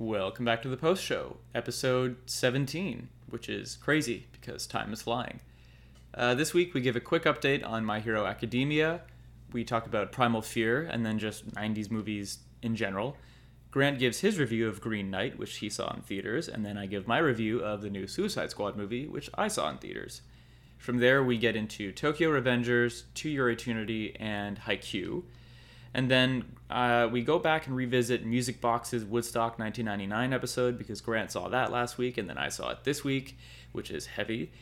Welcome back to the post show, episode 17, which is crazy because time is flying. Uh, this week we give a quick update on My Hero Academia. We talk about Primal Fear and then just 90s movies in general. Grant gives his review of Green Knight, which he saw in theaters, and then I give my review of the new Suicide Squad movie, which I saw in theaters. From there, we get into Tokyo Revengers, To Your Eternity, and Haikyuu. And then uh, we go back and revisit Music Box's Woodstock 1999 episode because Grant saw that last week, and then I saw it this week, which is heavy.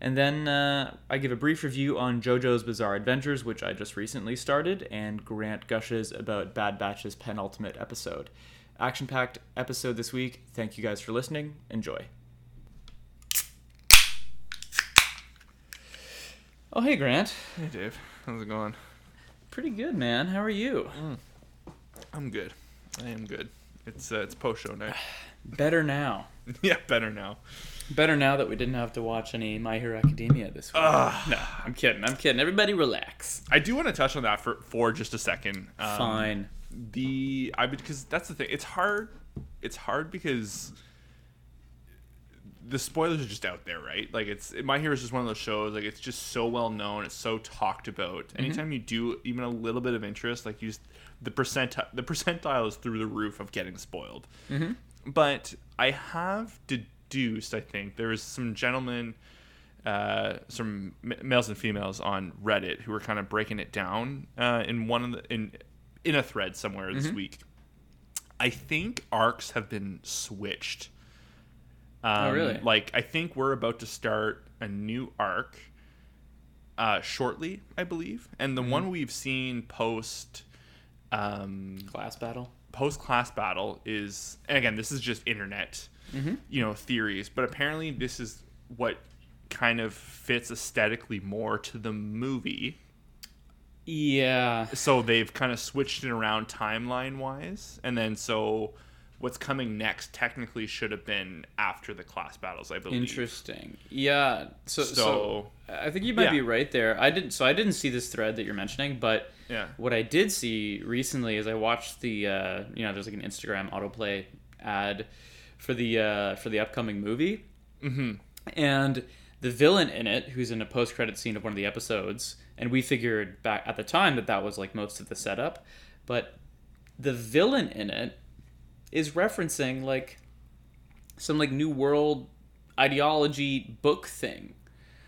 And then uh, I give a brief review on JoJo's Bizarre Adventures, which I just recently started, and Grant gushes about Bad Batch's penultimate episode. Action packed episode this week. Thank you guys for listening. Enjoy. Oh, hey, Grant. Hey Dave, how's it going? Pretty good, man. How are you? I'm good. I am good. It's uh, it's post show night. Better now. yeah, better now. Better now that we didn't have to watch any My Hero Academia this week. Ugh. no, I'm kidding. I'm kidding. Everybody relax. I do want to touch on that for for just a second. Um, Fine. The I because that's the thing. It's hard. It's hard because the spoilers are just out there, right? Like it's My Hero is just one of those shows. Like it's just so well known. It's so talked about. Anytime you do even a little bit of interest, like you just the percent the percentile is through the roof of getting spoiled. But I have deduced. I think there was some gentlemen, uh, some m- males and females on Reddit who were kind of breaking it down uh, in one of the in in a thread somewhere this week. I think arcs have been switched. Um, really? Like I think we're about to start a new arc uh, shortly, I believe, and the one we've seen post um, Class battle. post class battle is and again this is just internet you know theories but apparently this is what kind of fits aesthetically more to the movie Yeah. so they've kind of switched it around timeline wise and then so what's coming next technically should have been after the class battles i believe Interesting. Yeah. So, so, So- I think you might yeah. be right there. I didn't. So I didn't see this thread that you're mentioning, but Yeah. what I did see recently is I watched the uh, you know there's like an Instagram autoplay ad for the uh, for the upcoming movie, mm-hmm. and the villain in it, who's in a post credit scene of one of the episodes, and we figured back at the time that that was like most of the setup, but the villain in it is referencing like some like new world ideology book thing.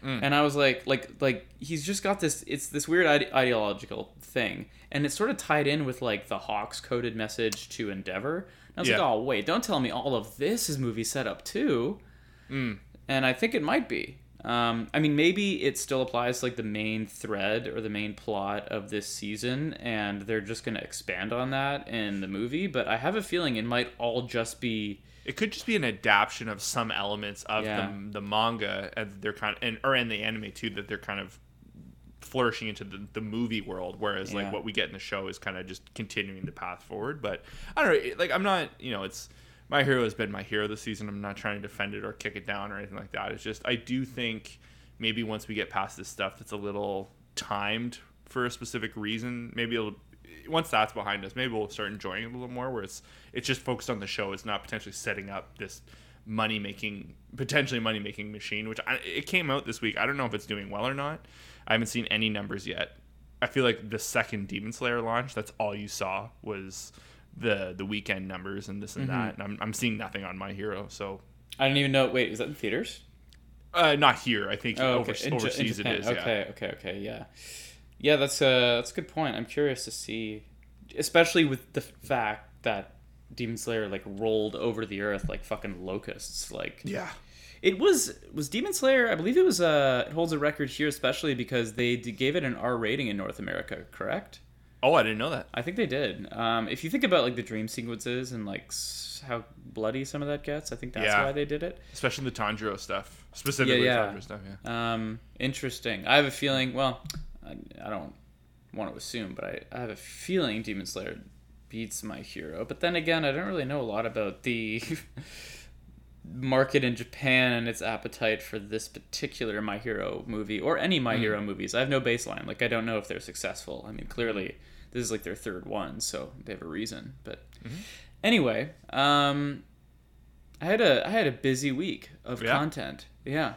Mm. And i was like like like he's just got this it's this weird ide- ideological thing. And it's sort of tied in with like the hawks coded message to endeavor. And i was like oh wait don't tell me all of this is movie setup too. Mm. And i think it might be um, i mean maybe it still applies to like the main thread or the main plot of this season and they're just going to expand on that in the movie but i have a feeling it might all just be it could just be an adaptation of some elements of Yeah. the, the manga and they're kind of and or in the anime too that they're kind of flourishing into the, the movie world whereas Yeah. like what we get in the show is kind of just continuing the path forward but i don't know like i'm not you know it's my hero has been my hero this season. I'm not trying to defend it or kick it down or anything like that. It's just i do think maybe once we get past this stuff that's a little timed for a specific reason. Maybe it'll once that's behind us maybe we'll start enjoying it a little more where it's it's just focused on the show. It's not potentially setting up this money making potentially money making machine which I, it came out this week. I don't know if it's doing well or not. I haven't seen any numbers yet. I feel like the second demon slayer launch that's all you saw was the the weekend numbers and this and that and I'm, I'm seeing nothing on my hero so i don't even know wait is that in theaters uh, not here i think Oh, over, okay. In in overseas it Japan. is Okay, okay, okay, yeah, yeah. That's a that's a good point. I'm curious to see, especially with the fact that Demon Slayer like rolled over the earth like fucking locusts. Like, yeah yeah it was was Demon Slayer. I believe it was. Uh, it holds a record here, especially because they d- gave it an R rating in North America. Correct? Oh i didn't know that I think they did. Um, if you think about like the dream sequences and like s- how bloody some of that gets, I think that's Yeah. why they did it. especially the tanjiro stuff specifically Yeah, tanjiro stuff yeah Um, interesting. I have a feeling. Well, I, I don't want to assume, but I, I have a feeling Demon Slayer beats my hero. But then again, I don't really know a lot about the market in Japan and its appetite for this particular My Hero movie or any My Hero movies. I have no baseline. Like I don't know if they're successful. I mean, clearly this is like their third one, so they have a reason. But anyway, um, I had a I had a busy week of Yeah? content. Yeah.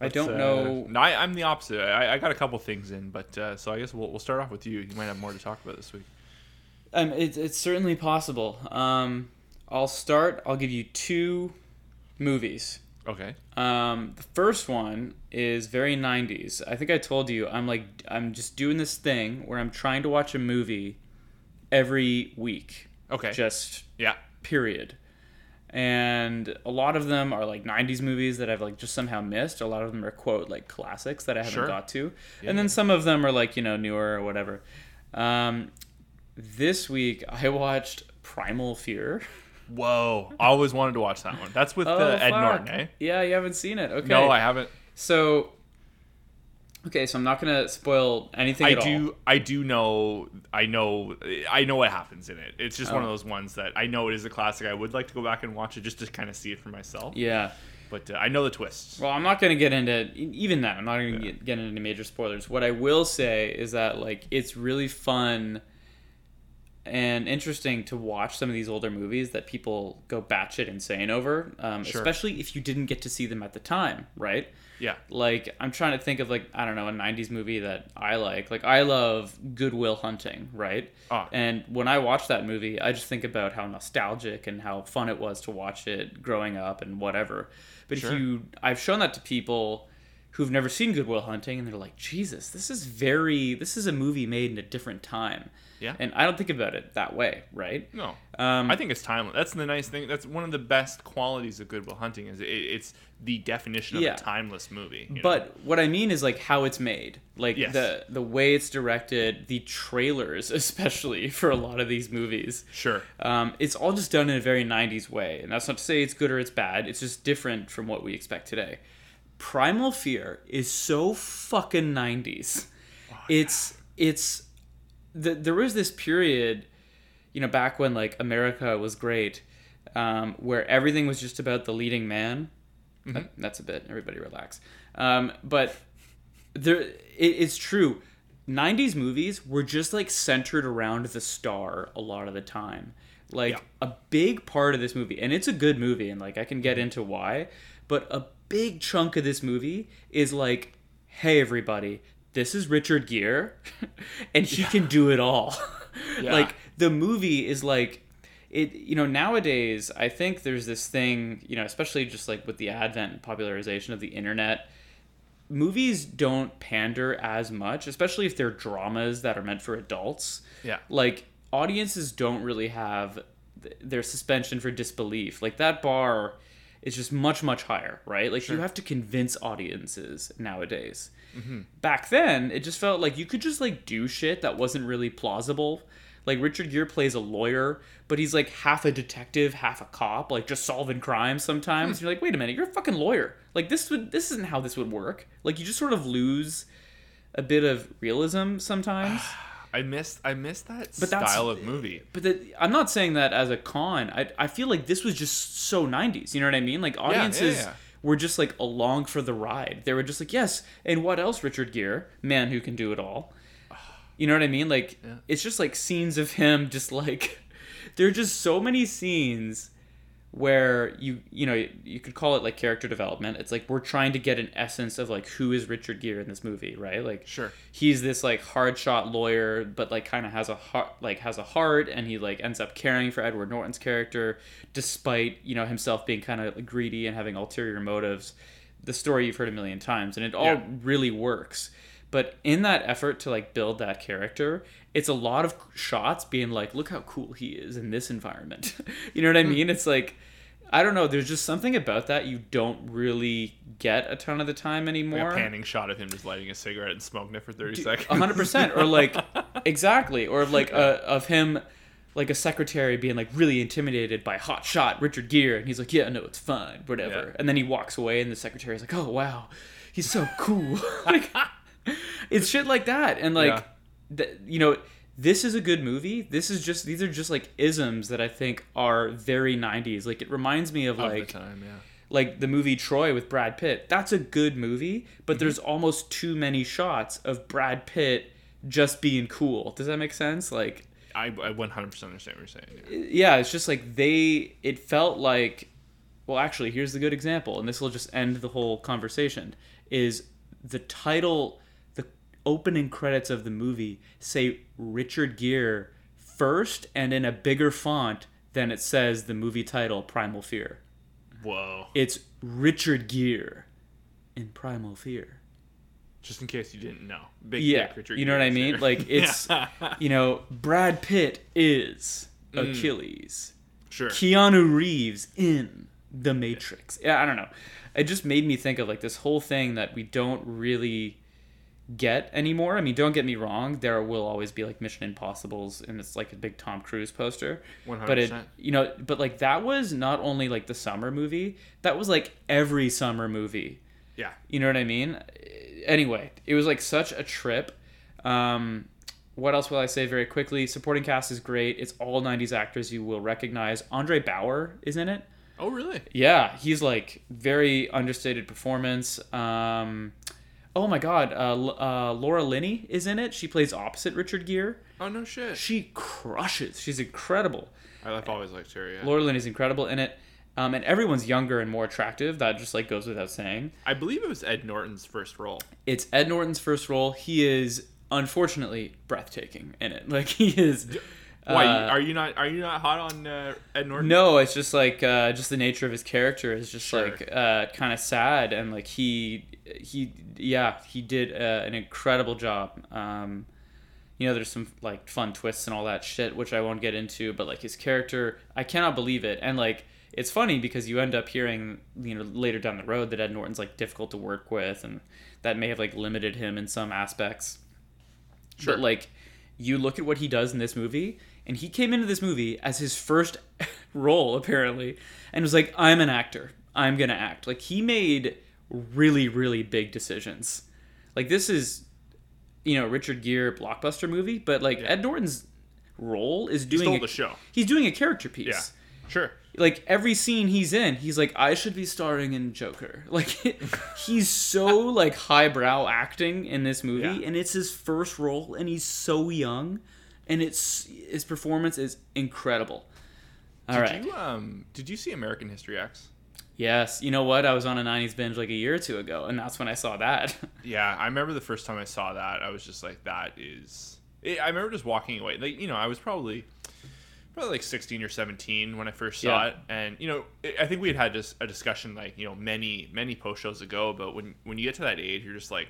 I don't Uh, know. No, I, I'm the opposite. I, I got a couple things in, but uh, so I guess we'll, we'll start off with you. You might have more to talk about this week. Um, it's it's certainly possible. Um, I'll start. I'll give you two movies. Okay. Um, the first one is very 90s. I think I told you I'm like I'm just doing this thing where I'm trying to watch a movie every week. Okay. Just yeah. period. And a lot of them are like 90s movies that I've like just somehow missed. A lot of them are quote like classics that I haven't Sure. got to. Yeah, and then some of them are like, you know, newer or whatever. Um, this week I watched Primal Fear. Whoa. I always wanted to watch that one. That's with uh, Ed fuck. Norton, eh? Yeah, you haven't seen it. Okay. No, I haven't. So, okay, so I'm not gonna spoil anything I at do. all. I do know. I know. I know what happens in it. It's just one of Oh. those ones that I know it is a classic. I would like to go back and watch it just to kind of see it for myself. Yeah. But uh, I know the twists. Well, I'm not gonna get into even that. I'm not gonna Yeah. get, get into major spoilers. What I will say is that like it's really fun and interesting to watch some of these older movies that people go batshit insane over, um, Sure. especially if you didn't get to see them at the time, right? Yeah. Like I'm trying to think of like I don't know a '90s movie that I like. Like I love Good Will Hunting, right? Ah. And when I watch that movie, I just think about how nostalgic and how fun it was to watch it growing up and whatever. But Sure. if you, I've shown that to people who've never seen Good Will Hunting, and they're like, Jesus, this is very, this is a movie made in a different time. Yeah. And I don't think about it that way, right? No. Um, I think it's timeless. That's the nice thing. That's one of the best qualities of Good Will Hunting is it, it's the definition of Yeah. a timeless movie. you know? But what I mean is like how it's made, like Yes. the the way it's directed, the trailers, especially for a lot of these movies. sure. Um, it's all just done in a very 90s way, and that's not to say it's good or it's bad. It's just different from what we expect today. Primal Fear is so fucking 90s. it's it's the, there was this period, you know, back when like America was great, um, where everything was just about the leading man. That- that's a bit. Everybody relax. Um, but there, it, it's true. 90s movies were just like centered around the star a lot of the time. Like Yeah. a big part of this movie, and it's a good movie, and like I can get into why, but a big chunk of this movie is like, hey, everybody, this is Richard Gere, and he can do it all. Yeah. Like the movie is like it you know nowadays i think there's this thing you know especially just like with the advent and popularization of the internet movies don't pander as much especially if they're dramas that are meant for adults Yeah. like audiences don't really have th- their suspension for disbelief like that bar is just much much higher right like you have to convince audiences nowadays Mm-hmm. back then it just felt like you could just like do shit that wasn't really plausible like richard gere plays a lawyer but he's like half a detective half a cop like just solving crimes sometimes hmm. you're like wait a minute you're a fucking lawyer like this would this isn't how this would work like you just sort of lose a bit of realism sometimes I missed. I missed that But style of movie. but the, I'm not saying that as a con. I, I feel like this was just so 90s. You know what I mean? Like yeah, audiences yeah. Were just like along for the ride. They were just like, yes. And what else? Richard Gere, man who can do it all. You know what I mean? Like Yeah. it's just like scenes of him just like there are just so many scenes where you you know you could call it like character development. It's like we're trying to get an essence of like who is Richard Gere in this movie, right? Like Sure. he's this like hard shot lawyer but like kind of has a heart like has a heart and he like ends up caring for edward norton's character despite you know himself being kind of greedy and having ulterior motives the story you've heard a million times and it all Yeah. really works but in that effort to like build that character it's a lot of shots being like look how cool he is in this environment you know what i Hmm. mean it's like i don't know there's just something about that you don't really get a ton of the time Like anymore a panning shot of him just lighting a cigarette and smoking it for thirty seconds. a hundred percent, or like exactly, or like uh, of him, like a secretary being like really intimidated by hot shot Richard Gere, and he's like, "Yeah, no, it's fine, whatever." Yeah. And then he walks away, and the secretary's like, "Oh wow, he's so cool." like, it's shit like that, and like, th- you know. This is a good movie. This is just these are just like isms that I think are very 90s. Like it reminds me of Of like the time, yeah. like the movie Troy with Brad Pitt. That's a good movie, but Mm-hmm. there's almost too many shots of Brad Pitt just being cool. Does that make sense? Like I, I 100% understand what you're saying. Yeah. yeah, it's just like they. It felt like, well, actually, here's the good example, and this will just end the whole conversation. Is the title, opening credits of the movie say Richard Gere first and in a bigger font than it says the movie title Primal Fear. Whoa. It's Richard Gere in Primal Fear. Just in case you didn't know. Big Yeah, Richard you know what I mean. there. Like it's, you know, Brad Pitt is Mm. Achilles. sure. Keanu Reeves in The Matrix. Yeah, I don't know. It just made me think of like this whole thing that we don't really get anymore. I mean, don't get me wrong, there will always be like Mission Impossibles and it's like a big Tom Cruise poster. But it you know, but like that was not only like the summer movie, that was like every summer movie. Yeah. You know what I mean? Anyway, it was like such a trip. Um, what else will I say very quickly? Supporting cast is great. It's all 90s actors you will recognize. Andre Braugher is in it. Oh, really? Yeah, he's like very understated performance. Um, oh my god, uh, uh, Laura Linney is in it. She plays opposite Richard Gere. Oh, no shit. She crushes. She's incredible. I've always liked her, yeah. Laura Linney's incredible in it. Um, and everyone's younger and more attractive. That just like goes without saying. I believe it was Ed Norton's first role. It's Ed Norton's first role. He is unfortunately breathtaking in it. Like he is. Why uh, are you not are you not hot on uh, Ed Norton? no, it's just like uh, just the nature of his character is just Sure. like uh, kind of sad and like he he yeah he did uh, an incredible job. Um, you know, there's some like fun twists and all that shit, which I won't get into. But like his character, I cannot believe it. And like it's funny because you end up hearing you know later down the road that Ed Norton's like difficult to work with, and that may have like limited him in some aspects. Sure. But like you look at what he does in this movie, and he came into this movie as his first role apparently, and was like, "I'm an actor. I'm gonna act." Like he made really really big decisions. Like this is, you know, Richard Gere blockbuster movie, but like Ed Norton's role is doing a- the show. He's doing a character piece Yeah. Sure. like every scene he's in, he's like, I should be starring in Joker. Like he's so like highbrow acting in this movie, Yeah. and it's his first role, and he's so young, and it's his performance is incredible. All Did right, you um did you see American History X? Yes, you know what? I was on a '90s binge like a year or two ago, and that's when I saw that. Yeah, I remember the first time I saw that, I was just like, that is. I remember just walking away. Like, you know, I was probably probably like 16 or 17 when I first saw Yeah. it, and you know, I think we had had just a discussion like you know many many post shows ago. But when when you get to that age, you're just like.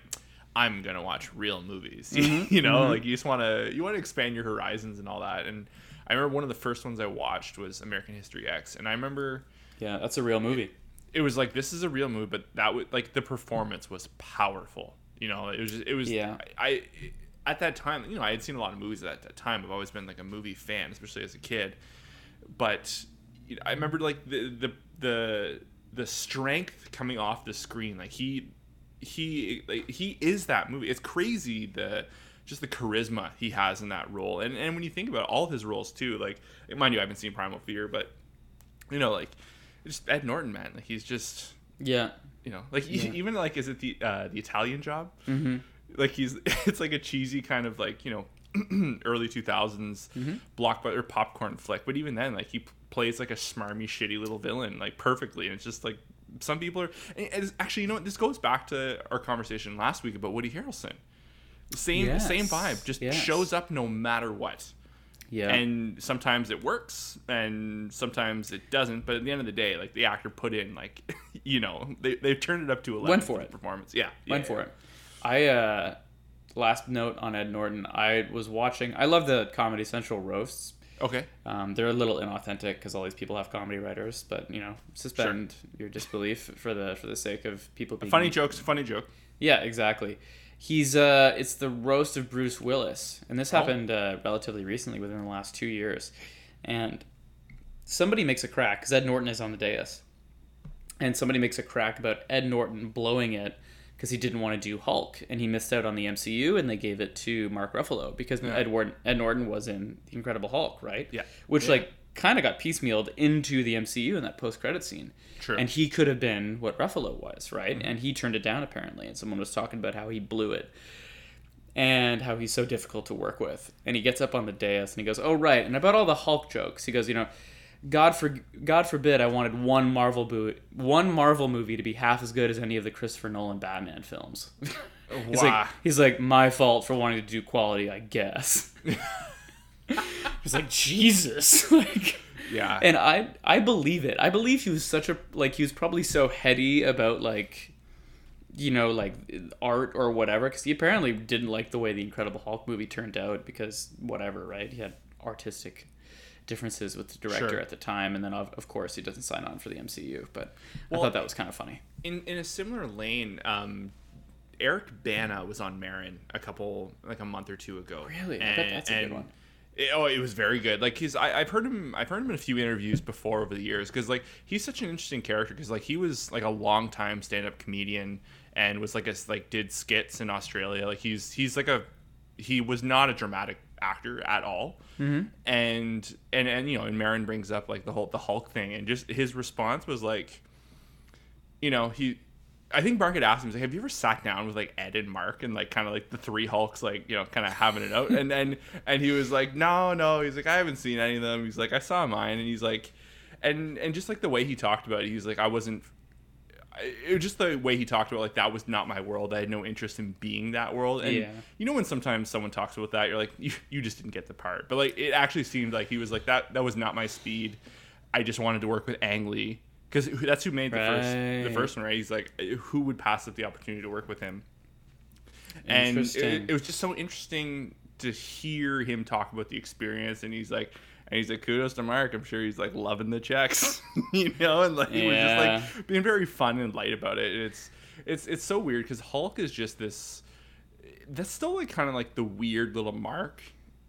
I'm gonna watch real movies, mm-hmm, you know. Mm-hmm. Like you just want to you want to expand your horizons and all that. And I remember one of the first ones I watched was American History X, and I remember yeah, that's a real movie. it was like this is a real movie, but that was like the performance was powerful. You know, it was just, it was Yeah. I, I at that time, you know, I had seen a lot of movies at that time. I've always been like a movie fan, especially as a kid. But you know, I remember like the the the the strength coming off the screen. Like he he like, he is that movie. It's crazy the just the charisma he has in that role. And and when you think about all of his roles too, like mind you, I haven't seen Primal Fear, but you know, like just Ed Norton, man. Like he's just Yeah, you know, like Yeah. even like is it the uh, the Italian Job? mm-hmm. Like he's it's like a cheesy kind of like you know early two thousands Mm-hmm. blockbuster popcorn flick. But even then, like he p- plays like a smarmy, shitty little villain like perfectly, and it's just like some people are. Actually, you know what? This goes back to our conversation last week about Woody Harrelson. Same Yes. same vibe. Just Yes. shows up no matter what yeah, and sometimes it works and sometimes it doesn't but at the end of the day like the actor put in like you know they, they've turned it up to 11 Went for it. performance yeah went for it. I uh, last note on Ed Norton. I was watching. I love the Comedy Central roasts. okay Um, they're a little inauthentic because all these people have comedy writers, but you know, suspend your disbelief for the for the sake of people being funny jokes funny joke Yeah, exactly. He's uh, it's the roast of Bruce Willis, and this Oh. happened uh, relatively recently, within the last two years. And somebody makes a crack because Ed Norton is on the dais, and somebody makes a crack about Ed Norton blowing it because he didn't want to do Hulk, and he missed out on the MCU, and they gave it to Mark Ruffalo because Yeah. Ed, Ward- Ed Norton was in The Incredible Hulk, right? Yeah. Which Yeah. like kind of got piecemealed into the MCU in that post credit scene. True. And he could have been what Ruffalo was, right? Mm-hmm. And he turned it down apparently, and someone was talking about how he blew it. and how he's so difficult to work with. And he gets up on the dais and he goes, "Oh right," and about all the Hulk jokes, he goes, "You know." God for God forbid I wanted one Marvel bo- one Marvel movie to be half as good as any of the Christopher Nolan Batman films. he's Wow. like he's like my fault for wanting to do quality, I guess. he's like Jesus, like Yeah. and I I believe it. I believe he was such a like he was probably so heady about like you know like art or whatever because he apparently didn't like the way the Incredible Hulk movie turned out because whatever right he had artistic differences with the director Sure. at the time and then of, of course he doesn't sign on for the MCU but Well, I thought that was kind of funny. in in a similar lane, um, Eric Bana was on Maron a couple like a month or two ago. Really? I bet that's a good one. It- oh, it was very good. Like he's, I, I've heard him, I've heard him in a few interviews before over the years because like he's such an interesting character because like he was like a long time stand up comedian and was like a like did skits in Australia. Like he's he's like a he was not a dramatic actor at all. Mm-hmm. And and and you know, and Maron brings up like the whole the Hulk thing and just his response was like you know, he I think Mark had asked him, like, have you ever sat down with like Ed and Mark and like kind of like the three Hulks, like, you know, kind of having it out? And then, and he was like, no, no. He's like, I haven't seen any of them. He's like, I saw mine. And he's like, and, and just like the way he talked about it, he's like, I wasn't, it was just the way he talked about like that was not my world. I had no interest in being that world. And Yeah. you know when sometimes someone talks about that, you're like, you, you just didn't get the part. But like it actually seemed like he was like that. That was not my speed. I just wanted to work with Ang Lee because that's who made the first the first one. Right? He's like, who would pass up the opportunity to work with him? And it, it was just so interesting to hear him talk about the experience. And he's like. And he's like, kudos to Mark. I'm sure he's like loving the checks, you know, and like he was just like being very fun and light about it. It's it's it's so weird because Hulk is just this. That's still like kind of like the weird little mark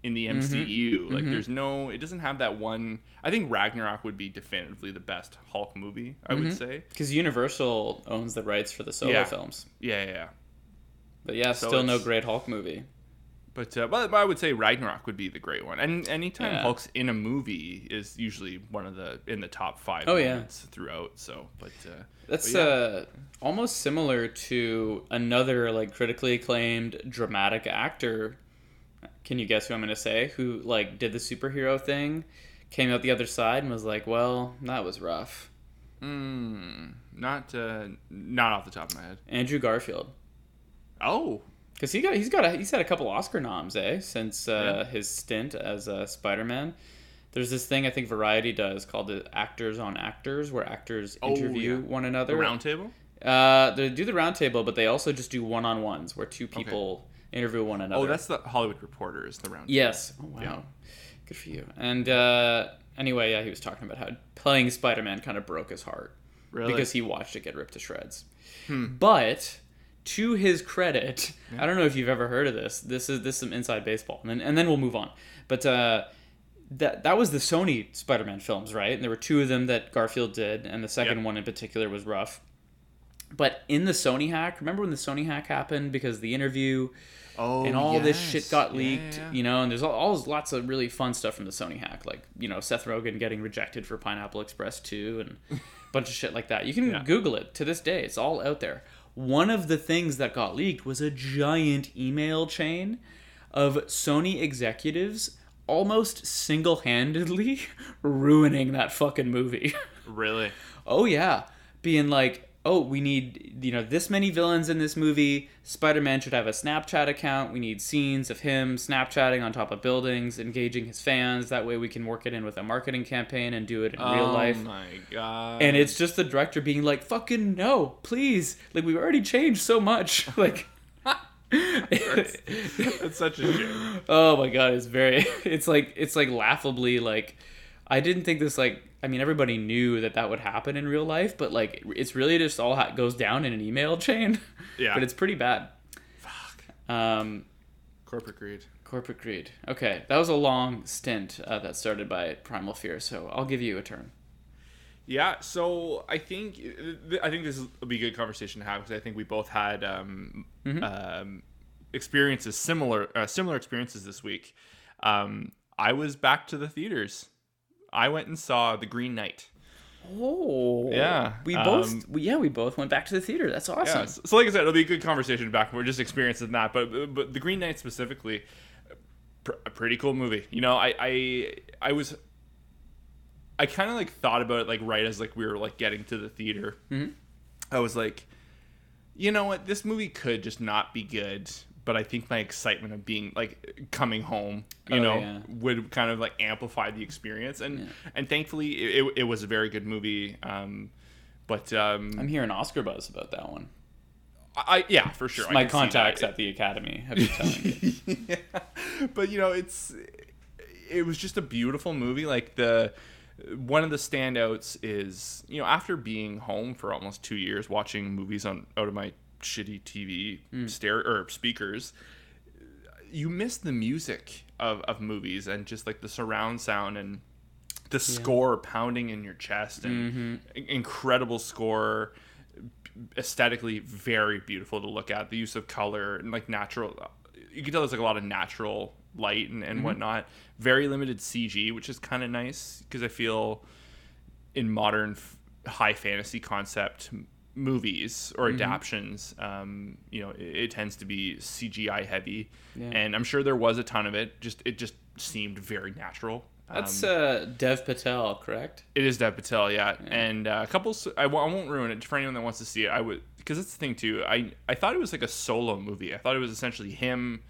in the MCU. Like, there's no. It doesn't have that one. I think Ragnarok would be definitively the best Hulk movie. I would say. Because Universal owns the rights for the solo Yeah. films, Yeah, yeah. yeah. but yeah, So still no great Hulk movie. But, uh, but but I would say Ragnarok would be the great one. And anytime Yeah. Hulk's in a movie is usually one of the in the top five Oh, yeah. throughout. So, but uh, That's but yeah. uh, almost similar to another like critically acclaimed dramatic actor. Can you guess who I'm going to say? Who like did the superhero thing, came out the other side and was like, "Well, that was rough." mm, not uh, not off the top of my head. Andrew Garfield, Oh, because he got he's got a, he's had a couple Oscar noms, eh, since uh, Yeah. his stint as uh, Spider Man. There's this thing I think Variety does called the Actors on Actors, where actors Oh, interview yeah. one the another. round table. Uh, they do the roundtable, but they also just do one on ones where two people interview one another. Oh, that's the Hollywood Reporter is the round. yes. Oh wow, Yeah. good for you. And uh, anyway, yeah, he was talking about how playing Spider Man kind of broke his heart Really? because he watched it get ripped to shreds. Hmm. But to his credit, I don't know if you've ever heard of this. This is this is some inside baseball, and then and then we'll move on. But uh, that that was the Sony Spider-Man films, right? And there were two of them that Garfield did, and the second Yep. one in particular was rough. But in the Sony hack, remember when the Sony hack happened because the interview oh, and all this shit got leaked, yeah, yeah. you know, and there's all, all lots of really fun stuff from the Sony hack, like you know Seth Rogen getting rejected for Pineapple Express 2 and a bunch of shit like that. You can Yeah. Google it to this day; it's all out there. One of the things that got leaked was a giant email chain of Sony executives almost single-handedly ruining that fucking movie. Really? Oh yeah, being like, oh, we need you know this many villains in this movie. Spider-Man should have a Snapchat account. We need scenes of him Snapchatting on top of buildings, engaging his fans. That way, we can work it in with a marketing campaign and do it in real oh life. oh my god. And it's just the director being like, "Fucking no, please! Like we've already changed so much. Like." it's such a shame. Oh my god, it's very it's like it's like laughably like I didn't think this like I mean everybody knew that that would happen in real life, but like it's really just all ha- goes down in an email chain. Yeah. but it's pretty bad. Fuck. Um Corporate greed. corporate greed. Okay, that was a long stint uh, that started by Primal Fear, so I'll give you a turn. Yeah, so I think th- I think this will be a good conversation to have because I think we both had um, Mm-hmm. um, experiences similar uh, similar experiences this week. Um, I was back to the theaters. I went and saw The Green Knight. Oh, Yeah, We both, um, we, yeah, we both went back to the theater. That's awesome. Yeah. So, so like I said, it'll be a good conversation back. We're just experiencing that, but but the Green Knight specifically, pr- a pretty cool movie. You know, I I I was. I kind of like thought about it like right as like we were like getting to the theater. Mm-hmm. I was like, you know what, this movie could just not be good, but I think my excitement of being like coming home, you Oh, know, yeah. would kind of like amplify the experience. And and thankfully, it, it, it was a very good movie. Um, but um, I'm hearing Oscar buzz about that one. I yeah, for sure. My can see that. contacts at the Academy have been telling me. yeah. But you know, it's it was just a beautiful movie. Like the one of the standouts is you know after being home for almost two years watching movies on out of my shitty TV hmm. stereo or speakers, you miss the music of, of movies and just like the surround sound and the score pounding in your chest and mm-hmm. in- incredible score aesthetically very beautiful to look at the use of color and like natural you can tell there's like a lot of natural light and, and mm-hmm. whatnot. Very limited cg which is kind of nice because i feel in modern f- high fantasy concept movies or adaptions um, you know it, it tends to be cgi heavy Yeah. and i'm sure there was a ton of it just it just seemed very natural That's Um, uh, Dev Patel, correct? it is Dev Patel, yeah, and uh, a couple. s- I, won't- I won't ruin it for anyone that wants to see it. I would because that's the thing too. I I thought it was like a solo movie. I thought it was essentially him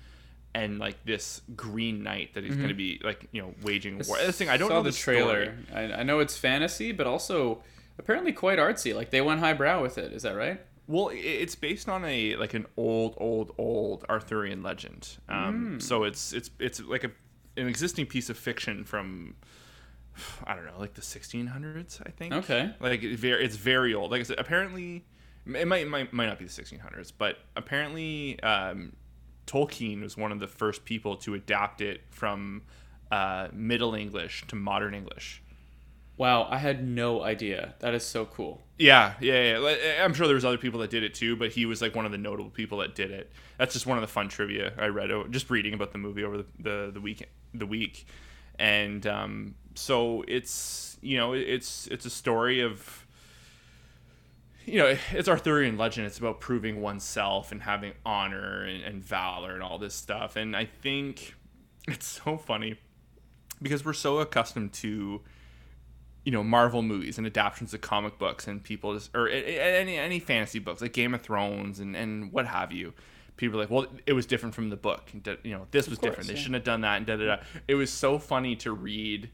and like this Green Knight that he's going to be like you know waging war. That's the thing. I don't saw know the, the trailer. story. I, I know it's fantasy, but also apparently quite artsy. Like they went highbrow with it. Is that right? Well, it's based on a like an old, old, old Arthurian legend. Um, Hmm. So it's it's it's like a an existing piece of fiction from I don't know, like the 1600s, I think. Okay. Like it very, it's very old. Like I said, apparently it might might, might not be the 1600s, but apparently um, Tolkien was one of the first people to adapt it from uh, Middle English to modern English. Wow, I had no idea. That is so cool. Yeah, yeah, yeah. I'm sure there was other people that did it too, but he was like one of the notable people that did it. That's just one of the fun trivia I read, just reading about the movie over the the, the week the week, and um, so it's you know it's it's a story of you know it's Arthurian legend. It's about proving oneself and having honor and, and valor and all this stuff. And I think it's so funny because we're so accustomed to you know Marvel movies and adaptations of comic books and people just or any any fantasy books like Game of Thrones and and what have you. People are like, well, it was different from the book. You know, this was course, different. They yeah. shouldn't have done that. And da da da. It was so funny to read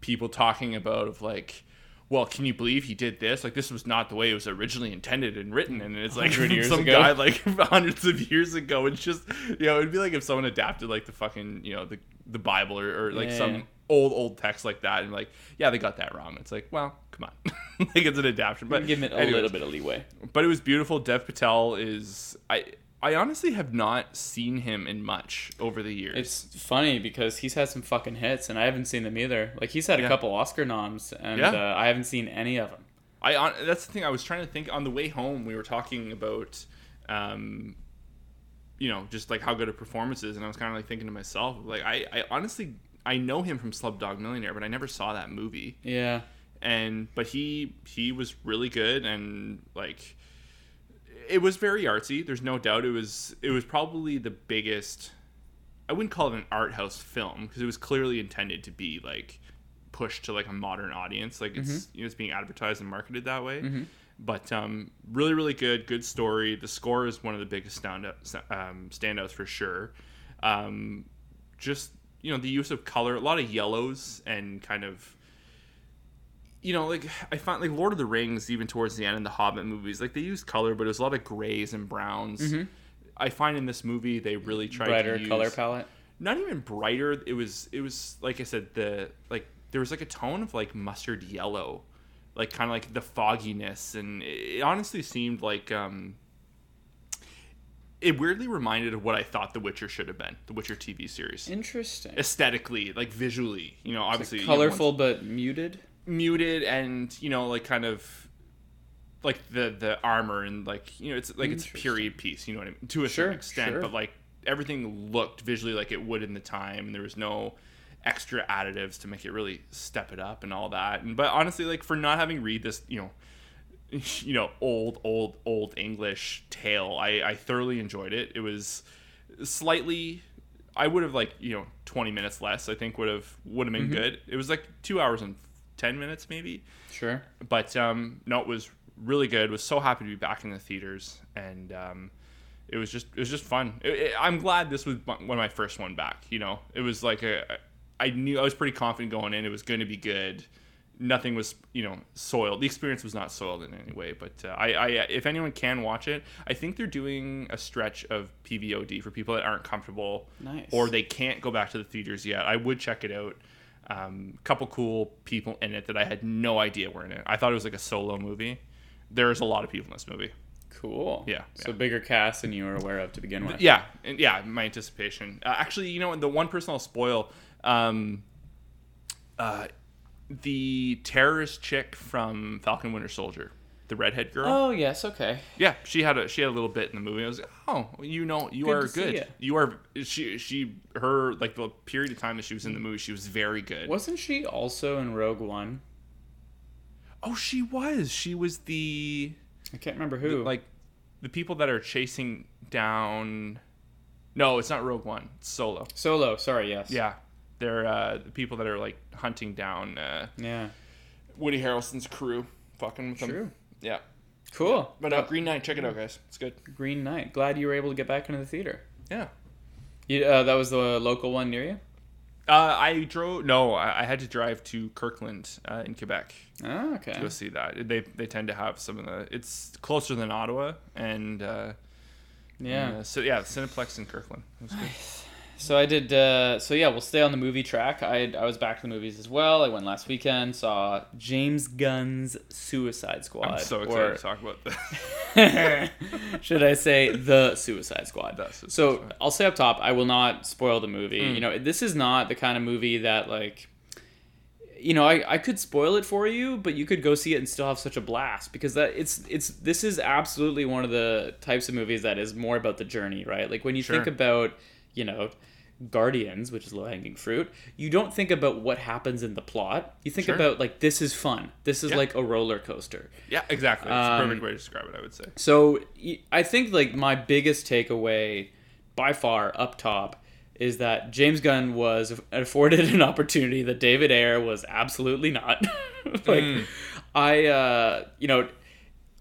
people talking about of like, well, can you believe he did this? Like, this was not the way it was originally intended and written. And it's like years some ago. guy like hundreds of years ago. It's just you know, it'd be like if someone adapted like the fucking you know the the Bible or, or like Yeah. some old old text like that and like yeah they got that wrong it's like well come on like it's an adaptation but Give it a anyways. little bit of leeway. but it was beautiful dev patel is i i honestly have not seen him in much over the years It's funny because he's had some fucking hits, and I haven't seen them either. Like he's had a couple Oscar noms, and Yeah. uh, I haven't seen any of them. I hon- that's the thing I was trying to think on the way home. We were talking about, um, you know, just like how good a performance is, and I was kind of like thinking to myself, like I, I honestly I know him from Slumdog Millionaire, but I never saw that movie. Yeah, And but he he was really good, and like it was very artsy. There's no doubt. It was it was probably the biggest. I wouldn't call it an art house film because it was clearly intended to be like pushed to like a modern audience. Like it's you know it's being advertised and marketed that way. But um, really, really good. Good story. The score is one of the biggest stand um, standouts for sure. Um, just you know the use of color, a lot of yellows and kind of you know, like I find like Lord of the Rings, even towards the end in the Hobbit movies, like they used color, but it was a lot of grays and browns. I find in this movie they really tried brighter to use, color palette. Not even brighter. It was it was like I said the like there was like a tone of like mustard yellow, like kind of like the fogginess, and it, it honestly seemed like um. It weirdly reminded of what I thought The Witcher should have been, The Witcher TV series. Interesting. Aesthetically, like visually, you know, obviously you know, Colorful but muted. muted and you know like kind of like the the armor and like you know it's like it's a period piece you know what I mean to a Sure, certain extent sure. but like everything looked visually like it would in the time and there was no extra additives to make it really step it up and all that. And but honestly, like for not having read this, you know, you know, old, old, old English tale, I, I thoroughly enjoyed it. It was slightly, I would have like you know twenty minutes less. I think would have would have been Mm-hmm. good. It was like two hours and ten minutes maybe, Sure. but um, no, it was really good. Was so happy to be back in the theaters, and um, it was just it was just fun. It, it- I'm glad this was one of my first one back. You know, it was like a I knew I was pretty confident going in. It was going to be good. Nothing was you know soiled. The experience was not soiled in any way. But uh, I, I if anyone can watch it, I think they're doing a stretch of PVOD for people that aren't comfortable Nice. or they can't go back to the theaters yet. I would check it out. Um, couple cool people in it that I had no idea were in it. I thought it was like a solo movie. There's a lot of people in this movie. Cool. Yeah, So yeah. bigger cast than you were aware of to begin with. Yeah, and yeah, my anticipation. Uh, actually, you know, the one person I'll spoil, um, uh, the terrorist chick from Falcon Winter Soldier, the redhead girl. Oh yes. Okay. Yeah, she had a she had a little bit in the movie. I was like, oh, you know, you Good are good. You are she she her like the period of time that she was in the movie, she was very good. Wasn't she also in Rogue One? Oh, she was. She was the I can't remember who. like the people that are chasing down. No, it's not Rogue One. It's Solo. Solo. Sorry. Yes. Yeah, they're uh, the people that are like hunting down uh, Yeah. Woody Harrelson's crew, fucking with True. them. Yeah, Cool. but uh, Green Knight, check it out, guys. It's good. Green Knight. Glad you were able to get back into the theater. Yeah. You, uh, that was the local one near you. Uh, I drove. No, I, I had to drive to Kirkland uh, in Quebec Oh, okay. to go see that. They they tend to have some of the. It's closer than Ottawa, and uh, Yeah. uh, so yeah, Cineplex in Kirkland. It was good. So I did. Uh, so yeah, we'll stay on the movie track. I I was back to the movies as well. I went last weekend. Saw James Gunn's Suicide Squad. I'm so excited or to talk about this. should I say the Suicide Squad? Suicide so Squad. I'll say up top, I will not spoil the movie. Mm. You know, this is not the kind of movie that like. You know, I, I could spoil it for you, but you could go see it and still have such a blast because that it's it's this is absolutely one of the types of movies that is more about the journey, right? Like when you think about, you know, Guardians, which is low hanging fruit, you don't think about what happens in the plot. You think Sure. about like this is fun. This is Yeah. like a roller coaster. yeah, exactly. It's a Um, perfect way to describe it. I would say. So I think like my biggest takeaway, by far up top, is that James Gunn was afforded an opportunity that David Ayer was absolutely not. like Mm. I, uh, you know.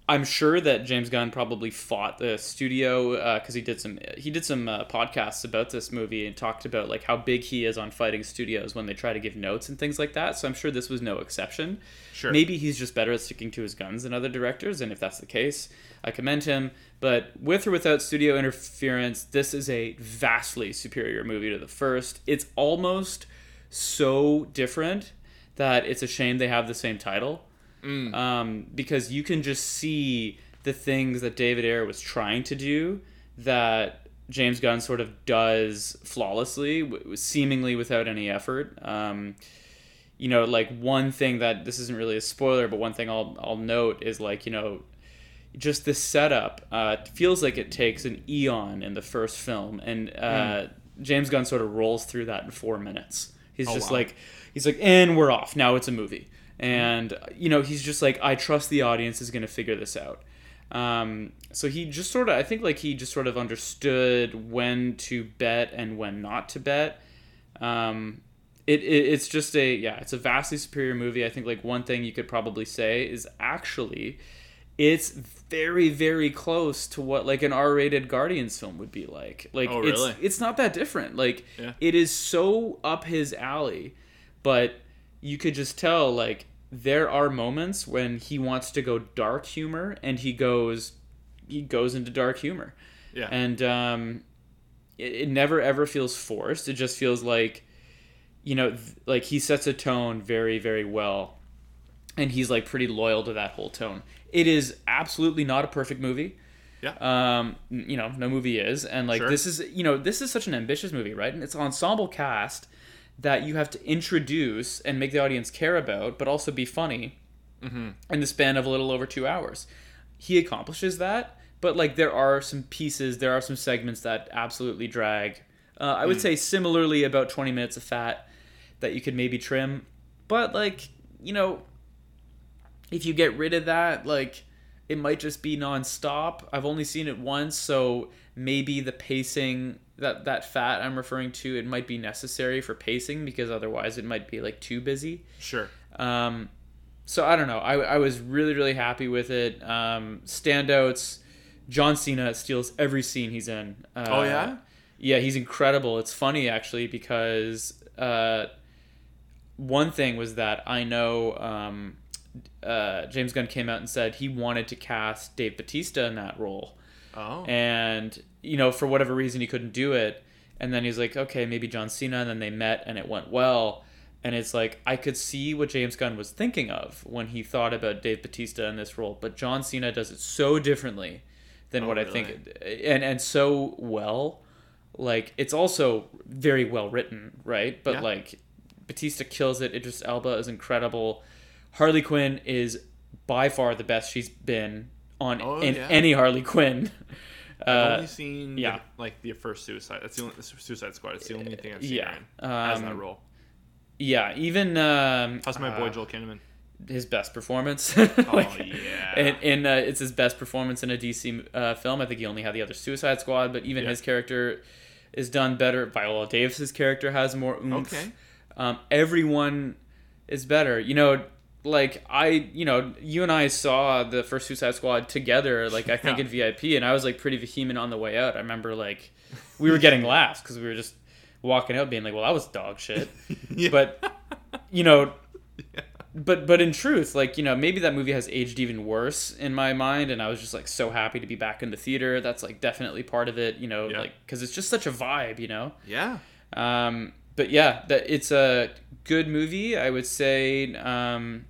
I'm sure that James Gunn probably fought the studio because he did some he did some uh, podcasts about this movie and talked about like how big he is on fighting studios when they try to give notes and things like that. So I'm sure this was no exception. Sure. Maybe he's just better at sticking to his guns than other directors, and if that's the case, I commend him. But with or without studio interference, this is a vastly superior movie to the first. It's almost so different that it's a shame they have the same title. Um, because you can just see the things that David Ayer was trying to do that James Gunn sort of does flawlessly, w- seemingly without any effort. Um, you know, like one thing that this isn't really a spoiler, but one thing I'll I'll note is like you know, just the setup uh, feels like it takes an eon in the first film, and uh, James Gunn sort of rolls through that in four minutes. He's Oh, just wow. like he's like, and we're off. Now it's a movie, and you know he's just like, I trust the audience is going to figure this out. Um, so he just sort of, I think, like he just sort of understood when to bet and when not to bet. Um, it, it it's just a yeah, it's a vastly superior movie. I think like one thing you could probably say is actually it's very very close to what like an R-rated Guardians film would be like. Like Oh, it's it's not that different. Like Yeah. it is so up his alley, but you could just tell like there are moments when he wants to go dark humor and he goes he goes into dark humor Yeah. and um, it, it never ever feels forced. It just feels like, you know, th- like he sets a tone very very well, and he's like pretty loyal to that whole tone. It is absolutely not a perfect movie. Yeah. Um, you know, no movie is, and like Sure. this is, you know, this is such an ambitious movie, right? And it's an ensemble cast that you have to introduce and make the audience care about, but also be funny Mm-hmm. in the span of a little over two hours. He accomplishes that, but like there are some pieces, there are some segments that absolutely drag. Uh, I would Mm. say similarly about 20 minutes of fat. that you could maybe trim. But like, you know, if you get rid of that, like it might just be nonstop. I've only seen it once, so maybe the pacing that that fat I'm referring to, it might be necessary for pacing because otherwise it might be like too busy. Sure. Um, so I don't know. I, I was really really happy with it. Um, standouts. John Cena steals every scene he's in. Uh, Oh, yeah? yeah, he's incredible. It's funny actually because uh, one thing was that I know um, uh, James Gunn came out and said he wanted to cast Dave Batista in that role, Oh. and you know for whatever reason he couldn't do it, and then he's like, okay, maybe John Cena, and then they met and it went well. And it's like I could see what James Gunn was thinking of when he thought about Dave Batista in this role, but John Cena does it so differently than Oh, what I really? think, and and so well. Like it's also very well written, right? But Yeah. like Batista kills it. Idris Elba is incredible. Harley Quinn is by far the best she's been on Oh, in yeah. any Harley Quinn. I've Uh, only seen yeah. the, like the first Suicide. That's the only Suicide Squad. It's the only thing I've seen yeah. in as Um, that role. yeah, even um, How's my boy uh, Joel Kinnaman? his best performance. Oh yeah. and, and uh, it's his best performance in a DC uh, film. I think he only had the other Suicide Squad, but even Yeah. his character is done better. Viola Davis's character has more oomph. Okay. Um, everyone is better. You know, like I, you know, you and I saw the first Suicide Squad together. Like I think Yeah. in VIP, and I was like pretty vehement on the way out. I remember like we were getting laughs because we were just walking out being like, "Well, that was dog shit." Yeah. But you know, but but in truth, like you know, maybe that movie has aged even worse in my mind, and I was just like so happy to be back in the theater. That's like definitely part of it, you know, Yeah. like because it's just such a vibe, you know. yeah. Um, but yeah, that it's a good movie. I would say um,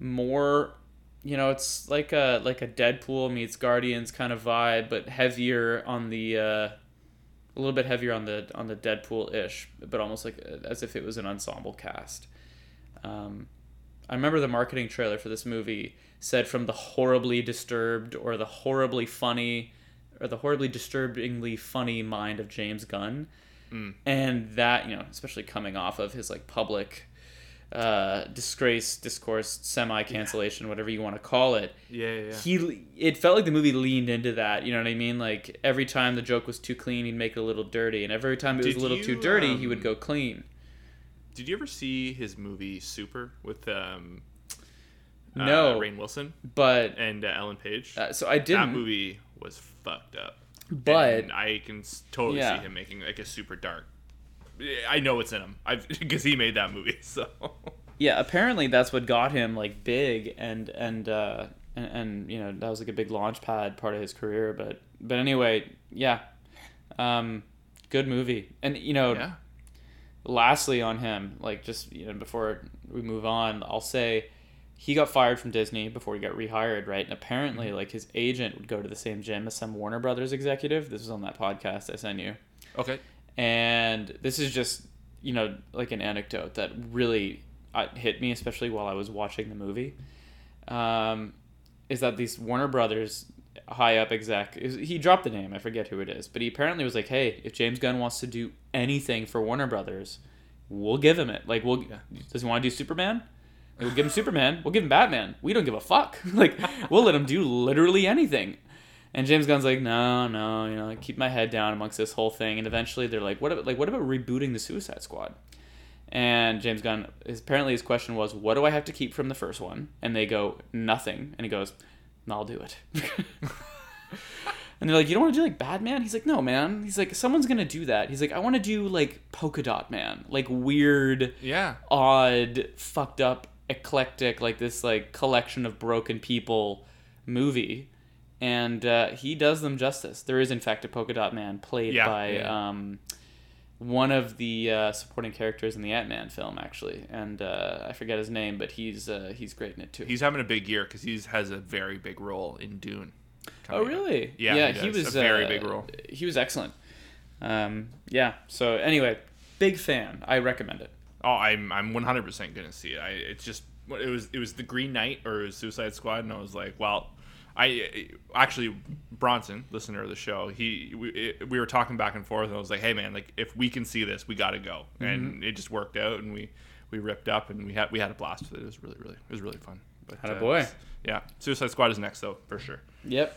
more, you know, it's like a like a Deadpool meets Guardians kind of vibe, but heavier on the uh, a little bit heavier on the on the Deadpool ish, but almost like uh, as if it was an ensemble cast. Um, I remember the marketing trailer for this movie said from the horribly disturbed or the horribly funny or the horribly disturbingly funny mind of James Gunn. And that, you know, especially coming off of his like public uh, disgrace, discourse, semi cancellation, whatever you want to call it. Yeah, yeah, yeah. He, it felt like the movie leaned into that. You know what I mean? Like every time the joke was too clean, he'd make it a little dirty, and every time it was Did a little you, too dirty, he would um, go clean. Did you ever see his movie Super with um, uh, No. Rainn Wilson But and uh, Ellen Page? uh, so I didn't. that movie was fucked up. But And I can totally Yeah. see him making like a super dark. I know it's in him. I've because he made that movie. So yeah, apparently that's what got him like big and and uh, and, and you know that was like a big launch pad part of his career. But but anyway, yeah, um, good movie. And you know, yeah, lastly on him, like just you know before we move on, I'll say he got fired from Disney before he got rehired, right? And apparently, like his agent would go to the same gym as some Warner Brothers executive. This was on that podcast I sent you. okay. And this is just you know like an anecdote that really uh, hit me especially while i was watching the movie. Um, is that these warner brothers high up exec he dropped the name i forget who it is but he apparently was like hey if james gunn wants to do anything for warner brothers we'll give him it. Like we'll does he want to do superman? We'll give him superman we'll give him batman. We don't give a fuck. Like we'll let him do literally anything and James Gunn's like, no, no, you know, like, keep my head down amongst this whole thing. And eventually, they're like, what about like what about rebooting the Suicide Squad? And James Gunn, his, apparently, his question was, what do I have to keep from the first one? And they go, nothing. And he goes, I'll do it. and they're like, you don't want to do like Batman? He's like, no, man. He's like, someone's gonna do that. He's like, I want to do like Polka Dot Man, like weird Yeah, odd, fucked up, eclectic, like this like collection of broken people movie. And uh, he does them justice. There is in fact a polka dot man played Yeah, by yeah. um, one of the uh, supporting characters in the Ant Man film, actually, and uh, I forget his name, but he's uh, he's great in it too. he's having a big year because he has a very big role in Dune. oh coming up. really? Yeah, yeah. he He, was A very uh, big role. He was excellent. Um, yeah. So anyway, big fan. I recommend it. Oh, I'm I'm 100 percent gonna see it. I it's just it was it was the Green Knight or Suicide Squad, and I was like, well, I actually Bronson, listener of the show, he we, we were talking back and forth, and I was like, "Hey man, like if we can see this, we got to go." Mm-hmm. And it just worked out, and we we ripped up, and we had we had a blast with it. It was really really it was really fun. But uh, Attaboy. yeah, Suicide Squad is next though for sure. Yep.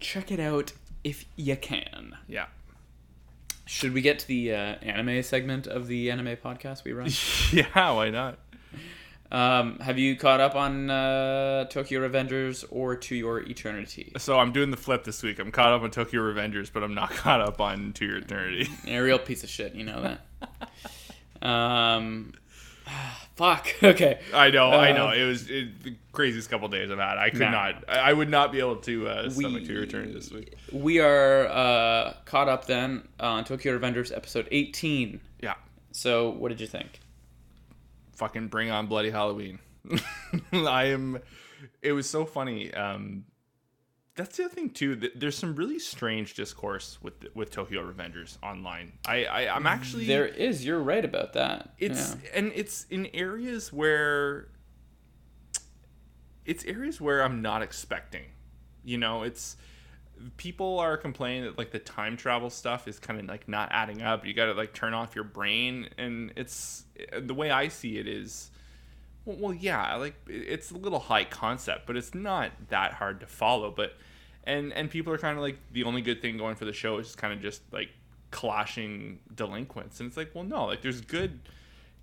Check it out if you can. Yeah. Should we get to the uh, anime segment of the anime podcast we run? yeah, why not? Um, have you caught up on uh, Tokyo Revengers or To Your Eternity? So I'm doing the flip this week. I'm caught up on Tokyo Revengers, but I'm not caught up on To Your Eternity. A real piece of shit, you know that. um, fuck. Okay. I know, I know. Uh, It was it, the craziest couple days I've had. I could Nah. not. I would not be able to uh, We- stomach To Your Eternity this week. We are uh, caught up then on Tokyo Revengers episode 18. Yeah. So, what did you think? Fucking bring on bloody halloween i am it was so funny um that's the other thing too th- there's some really strange discourse with with tokyo revengers online i, I i'm actually There is. You're right about that. it's Yeah. and it's in areas where it's areas where i'm not expecting you know it's people are complaining that like the time travel stuff is kind of like not adding up. You gotta like turn off your brain and it's the way i see it is well, yeah like it's a little high concept but it's not that hard to follow but and and people are kind of like the only good thing going for the show is kind of just like clashing delinquents and it's like well no like there's good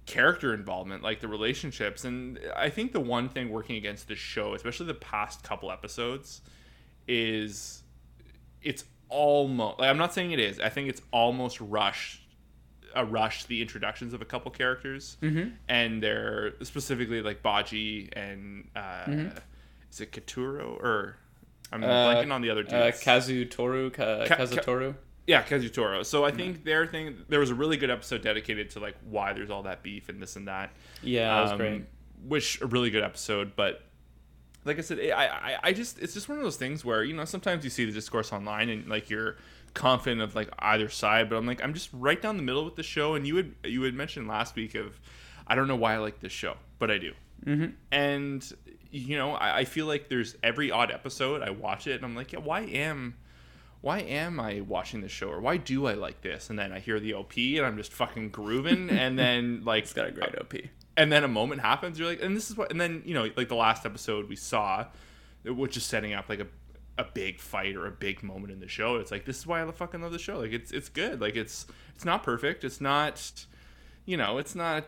character involvement like the relationships and i think the one thing working against this show especially the past couple episodes is it's almost like i'm not saying it is i think it's almost rushed a rush the introductions of a couple characters Mm-hmm. and they're specifically like baji and uh is it katuro or i'm Uh, blanking on the other dudes Uh, Kazu Toru, Ka- Ka- Kazutoru. yeah, Kazutoro. So I think their thing there was a really good episode dedicated to like why there's all that beef and this and that. Yeah, that was Um, great. Which a really good episode, but like I said, I, I I just it's just one of those things where you know sometimes you see the discourse online and like you're confident of like either side, but I'm like I'm just right down the middle with the show. And you would you had mentioned last week of I don't know why I like this show, but I do. Mm-hmm. And you know I, I feel like there's every odd episode I watch it and I'm like yeah why am why am I watching this show or why do I like this? And then I hear the OP and I'm just fucking grooving and then like It's got a great OP. and then a moment happens you're like and this is what and then you know like the last episode we saw which is setting up like a a big fight or a big moment in the show it's like this is why I fucking love the show. Like it's it's good. Like it's it's not perfect. It's not you know it's not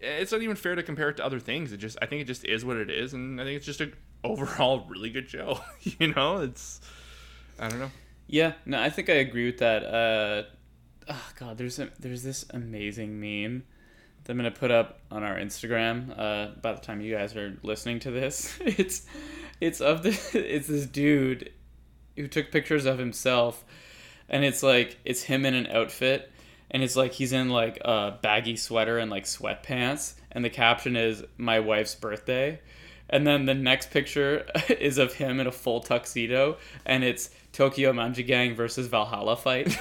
it's not even fair to compare it to other things. It just I think it just is what it is and I think it's just a overall really good show you know? It's I don't know. Yeah, no, I think I agree with that. Uh, oh God, there's a, there's this amazing meme that I'm gonna put up on our Instagram. Uh, by the time you guys are listening to this, it's it's of the it's this dude who took pictures of himself, and it's like it's him in an outfit, and it's like he's in like a baggy sweater and like sweatpants, and the caption is "My wife's birthday." And then the next picture is of him in a full tuxedo, and it's Tokyo Manji Gang versus Valhalla fight.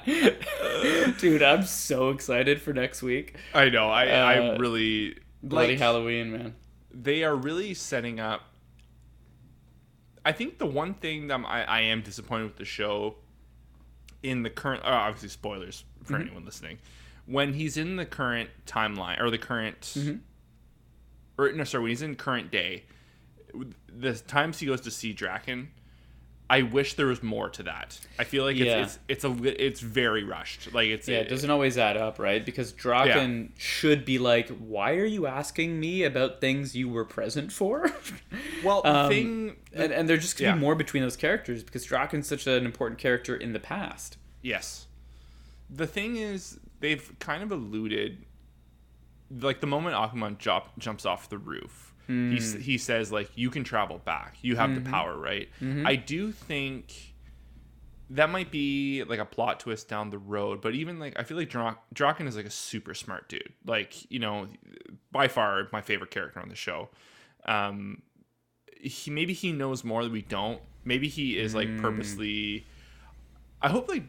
Dude, I'm so excited for next week. I know I I Uh, really Bloody like, Halloween, man. they are really setting up. I think the one thing that I, I am disappointed with the show, in the current, oh, obviously spoilers for mm-hmm. anyone listening, when he's in the current timeline or the current, mm-hmm. or no, sorry, when he's in current day, the times he goes to see Draken, I wish there was more to that. I feel like Yeah. it's, it's it's a it's very rushed. Like it's Yeah, it doesn't always add up, right? Because Draken should be like, "Why are you asking me about things you were present for?" well the Um, thing and, and there just could Yeah. be more between those characters because Draken's such an important character in the past. Yes. The thing is, they've kind of alluded, like the moment Akuman jump, jumps off the roof, he hmm. he says like, "You can travel back. You have the mm-hmm. power, right?" Mm-hmm. I do think that might be like a plot twist down the road, but even like I feel like Dra- Draken is like a super smart dude. Like you know, by far my favorite character on the show. Um, he maybe he knows more that we don't. Maybe he is like hmm. purposely. I hope like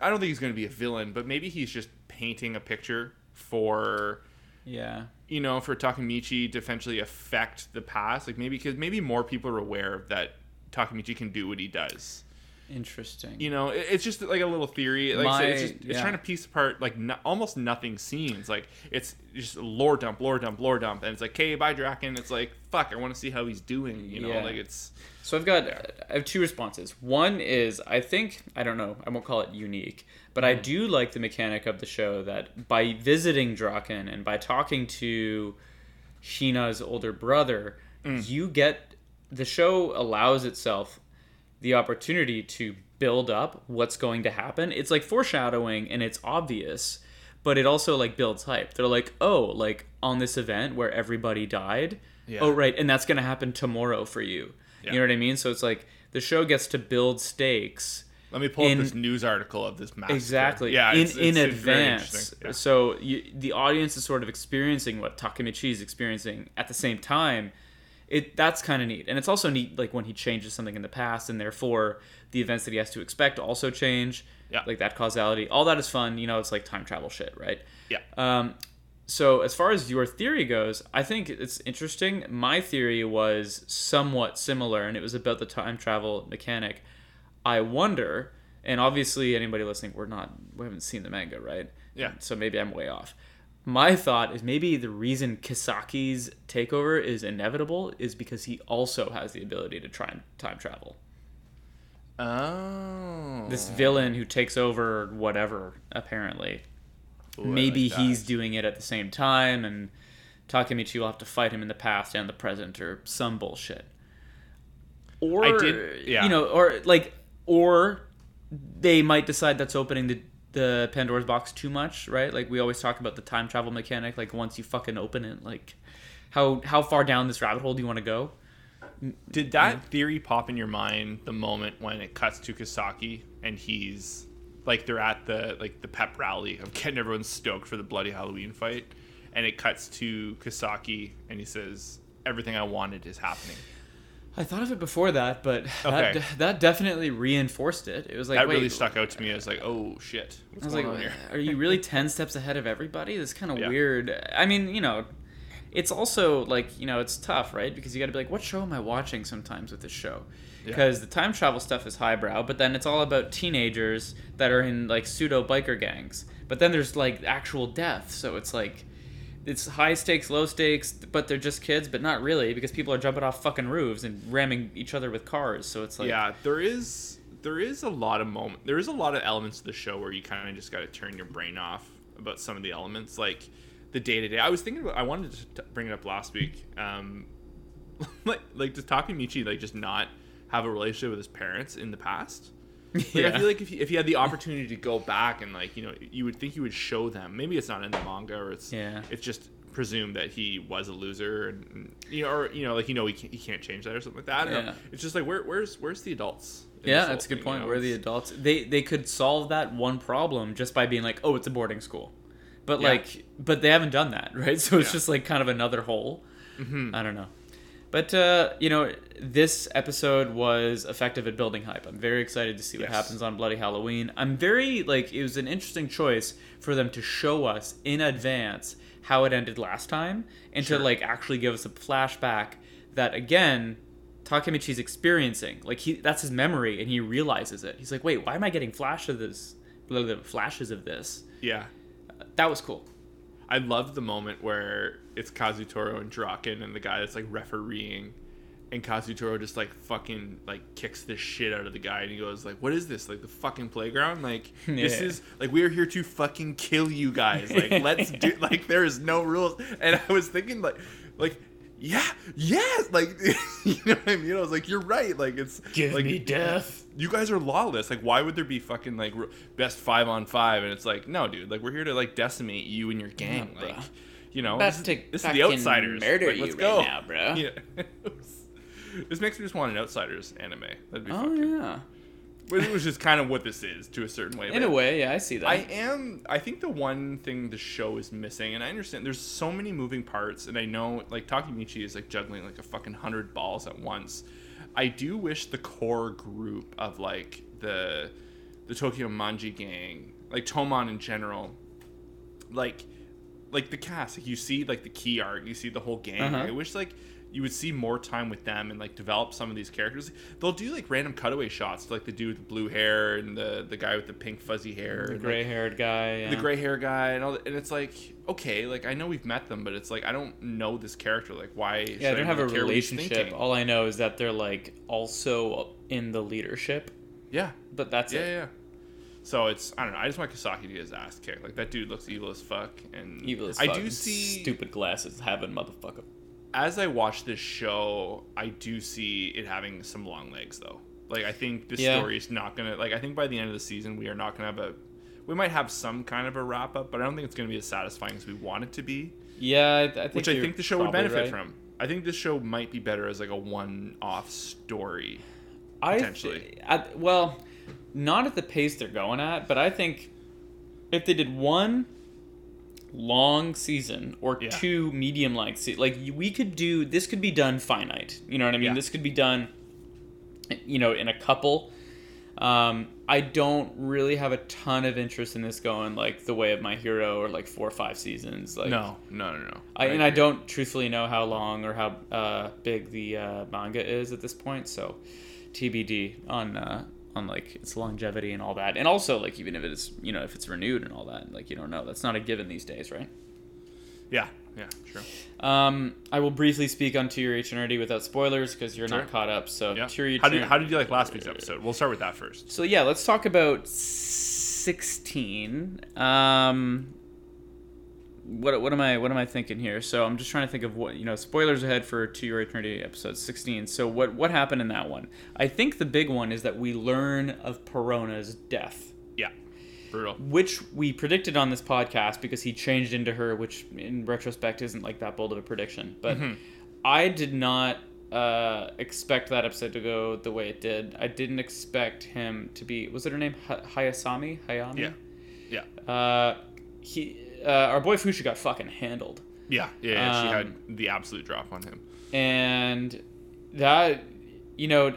I don't think he's going to be a villain, but maybe he's just painting a picture for Yeah. You know, for Takemichi to eventually affect the past. Like maybe because maybe more people are aware that Takemichi can do what he does. Interesting. You know, it, it's just like a little theory. Like I said, it's My- just it's yeah. trying to piece apart like no, almost nothing scenes. Like it's just lore dump, lore dump, lore dump, and it's like, okay, bye Draken. It's like, fuck, I want to see how he's doing. You know, Yeah. like it's So I've got uh, I have two responses. One is I think I don't know I won't call it unique, but I do like the mechanic of the show that by visiting Draken and by talking to Sheena's older brother, mm. you get the show allows itself the opportunity to build up what's going to happen. It's like foreshadowing and it's obvious, but it also like builds hype. They're like, "Oh, like on this event where everybody died, Yeah. oh right, and that's going to happen tomorrow for you." Yeah. You know what I mean? So it's like the show gets to build stakes let me pull In- up this news article of this massacre. exactly Yeah, in it's, in it's- advance. Yeah. So you, the audience is sort of experiencing what Takemichi is experiencing at the same time. It that's kind of neat, and it's also neat like when he changes something in the past, and therefore the events that he has to expect also change. Yeah. like that causality. All that is fun. You know, it's like time travel shit, right? Yeah. Um, so as far as your theory goes, I think it's interesting. My theory was somewhat similar, and it was about the time travel mechanic. I wonder, and obviously anybody listening, we're not, we haven't seen the manga, right? Yeah. So maybe I'm way off. My thought is maybe the reason Kisaki's takeover is inevitable is because he also has the ability to try and time travel. Oh. This villain who takes over whatever, apparently, Ooh, maybe like he's doing it at the same time and Takemichi will have to fight him in the past and the present or some bullshit. Or I did- yeah. you know, or like or they might decide that's opening the the Pandora's box too much, right? Like we always talk about the time travel mechanic like once you fucking open it, like how how far down this rabbit hole do you want to go? Did that theory pop in your mind the moment when it cuts to Kasaki and he's like they're at the like the pep rally of getting everyone stoked for the bloody Halloween fight, and it cuts to Kasaki and he says, "Everything I wanted is happening." I thought of it before that, but Okay. that, that definitely reinforced it. It was like that wait, really stuck out to me as like, "Oh shit, I what's was going like, on here?" are you really 10 steps ahead of everybody? That's kind of Yeah. weird. I mean, you know, it's also like, you know, it's tough, right? Because you got to be like, what show am I watching sometimes with this show? Because the time travel stuff is highbrow, but then it's all about teenagers that are in like pseudo biker gangs. But then there's like actual death. So it's like, it's high stakes, low stakes, but they're just kids, but not really because people are jumping off fucking roofs and ramming each other with cars. So it's like, yeah, there is there is a lot of moment. There is a lot of elements of the show where you kind of just got to turn your brain off about some of the elements, like the day to day. I was thinking about. I wanted to bring it up last week. Um, like like does Takemichi like just not have a relationship with his parents in the past? Like, I feel like if you, if you had the opportunity to go back and like you know you would think you would show them. Maybe it's not in the manga or it's Yeah. it's just presumed that he was a loser and, you know or you know like you know he can't, he can't change that or something like that. Know. Yeah. It's just like where where's where's the adults? Yeah, that's a good thing, you point. know? Where the adults they they could solve that one problem just by being like, oh, it's a boarding school, but Yeah. like, but they haven't done that, right? So it's Yeah. just like kind of another hole. Mhm. I don't know, but uh, you know, this episode was effective at building hype. I'm very excited to see what Yes. happens on Bloody Halloween. I'm very like it was an interesting choice for them to show us in advance how it ended last time and Sure. to like actually give us a flashback that again Takemichi's experiencing. Like he that's his memory and he realizes it. He's like, "Wait, why am I getting flash of this flashes of this?" Yeah, That was cool. I love the moment where it's Kazutoro and Draken and the guy that's like refereeing, and Kazutoro just like fucking like kicks the shit out of the guy and he goes like, "What is this? Like the fucking playground? Like this is like we are here to fucking kill you guys. Like let's do like there is no rules." And I was thinking like like. Yeah, yes, like you know what I mean. I was like, "You're right." Like it's like, death. you guys are lawless. Like, why would there be fucking like best five on five? And it's like, no, dude. Like, we're here to like decimate you and your gang. Yeah, like, you know, this, to is- this is the outsiders. murder Like, let's right go. now, bro. Yeah. this makes me just want an outsiders anime. That'd be Oh fucking. yeah. Which was just kind of what this is to a certain way. In a way, yeah, I see that. I am. I think the one thing the show is missing, and I understand there's so many moving parts, and I know like Takemichi is like juggling like a fucking hundred balls at once. I do wish the core group of like the the Tokyo Manji gang, like Toman in general, like like the cast. Like you see like the key art, you see the whole gang. Uh-huh. I wish like you would see more time with them and like develop some of these characters. They'll do like random cutaway shots, like the dude with the blue hair and the the guy with the pink fuzzy hair, The gray like, haired guy. Yeah. the gray hair guy, and all. That, and it's like okay, like I know we've met them, but it's like I don't know this character. Like why? Yeah, should I don't have a really he's relationship. All I know is that they're like also in the leadership, Yeah, but that's yeah, it. yeah. So it's I don't know. I just want Kasaki to get his ass kicked. Like that dude looks evil as fuck, and Evil as I fuck. do see stupid glasses having motherfucker. As I watch this show, I do see it having some long legs though. Like I think this Yeah. story is not gonna like I think by the end of the season we are not gonna have a we might have some kind of a wrap up, but I don't think it's gonna be as satisfying as we want it to be. Yeah, I, I think Which I think the show would benefit right. from. I think this show might be better as like a one off story. I potentially. th- at, well, not at the pace they're going at, but I think if they did one long season or Yeah. two medium length se- like we could do this could be done finite you know what i mean Yeah. this could be done you know in a couple um, i don't really have a ton of interest in this going like the way of my hero or like four or five seasons like no, no, no, no. I, and I don't truthfully know how long or how uh, big the uh, manga is at this point, so TBD on uh, on like its longevity and all that, and also like even if it is you know if it's renewed and all that, like you don't know. That's not a given these days, right? Yeah, yeah, sure. Um, I will briefly speak on To Your Eternity without spoilers because you're Sure. not caught up. So Yeah. Your How did how did you like last week's episode? We'll start with that first. So yeah, let's talk about sixteen. Um, what what am I what am I thinking here? So I'm just trying to think of what you know. Spoilers ahead for To Your Eternity episode sixteen. So what what happened in that one? I think the big one is that we learn of Parona's death. Yeah, brutal. Which we predicted on this podcast because he changed into her, which in retrospect isn't like that bold of a prediction. But Mm-hmm. I did not uh, expect that episode to go the way it did. I didn't expect him to be. Was it her name Hayasami? Hayami? Yeah, yeah, Uh, he, uh, our boy Fushi got fucking handled, yeah, yeah. yeah. she Um, had the absolute drop on him. and that, you know,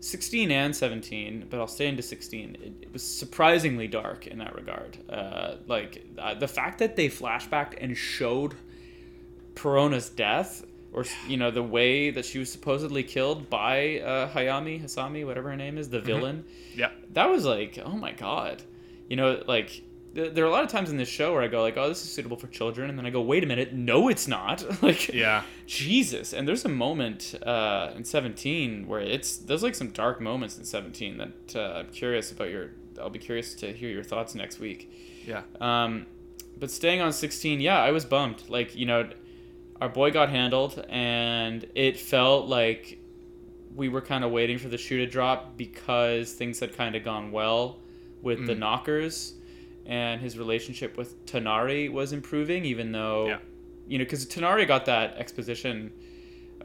sixteen and seventeen, but I'll stay into sixteen. It, it was surprisingly dark in that regard. Uh, like uh, the fact that they flashbacked and showed Parona's death, or you know the way that she was supposedly killed by uh, Hayami Hasami, whatever her name is, the villain. Yeah, that was like oh my god you know like there are a lot of times in this show where i go like oh this is suitable for children and then i go wait a minute no it's not like yeah, jesus and there's a moment uh, in 17 where it's there's like some dark moments in 17 that uh, i'm curious about your i'll be curious to hear your thoughts next week yeah. um, but staying on 16, yeah, I was bummed. Like, you know, our boy got handled, and it felt like we were kind of waiting for the shoe to drop because things had kind of gone well with the Mm. knockers, and his relationship with Tonari was improving, even though, Yeah. you know, because Tonari got that exposition.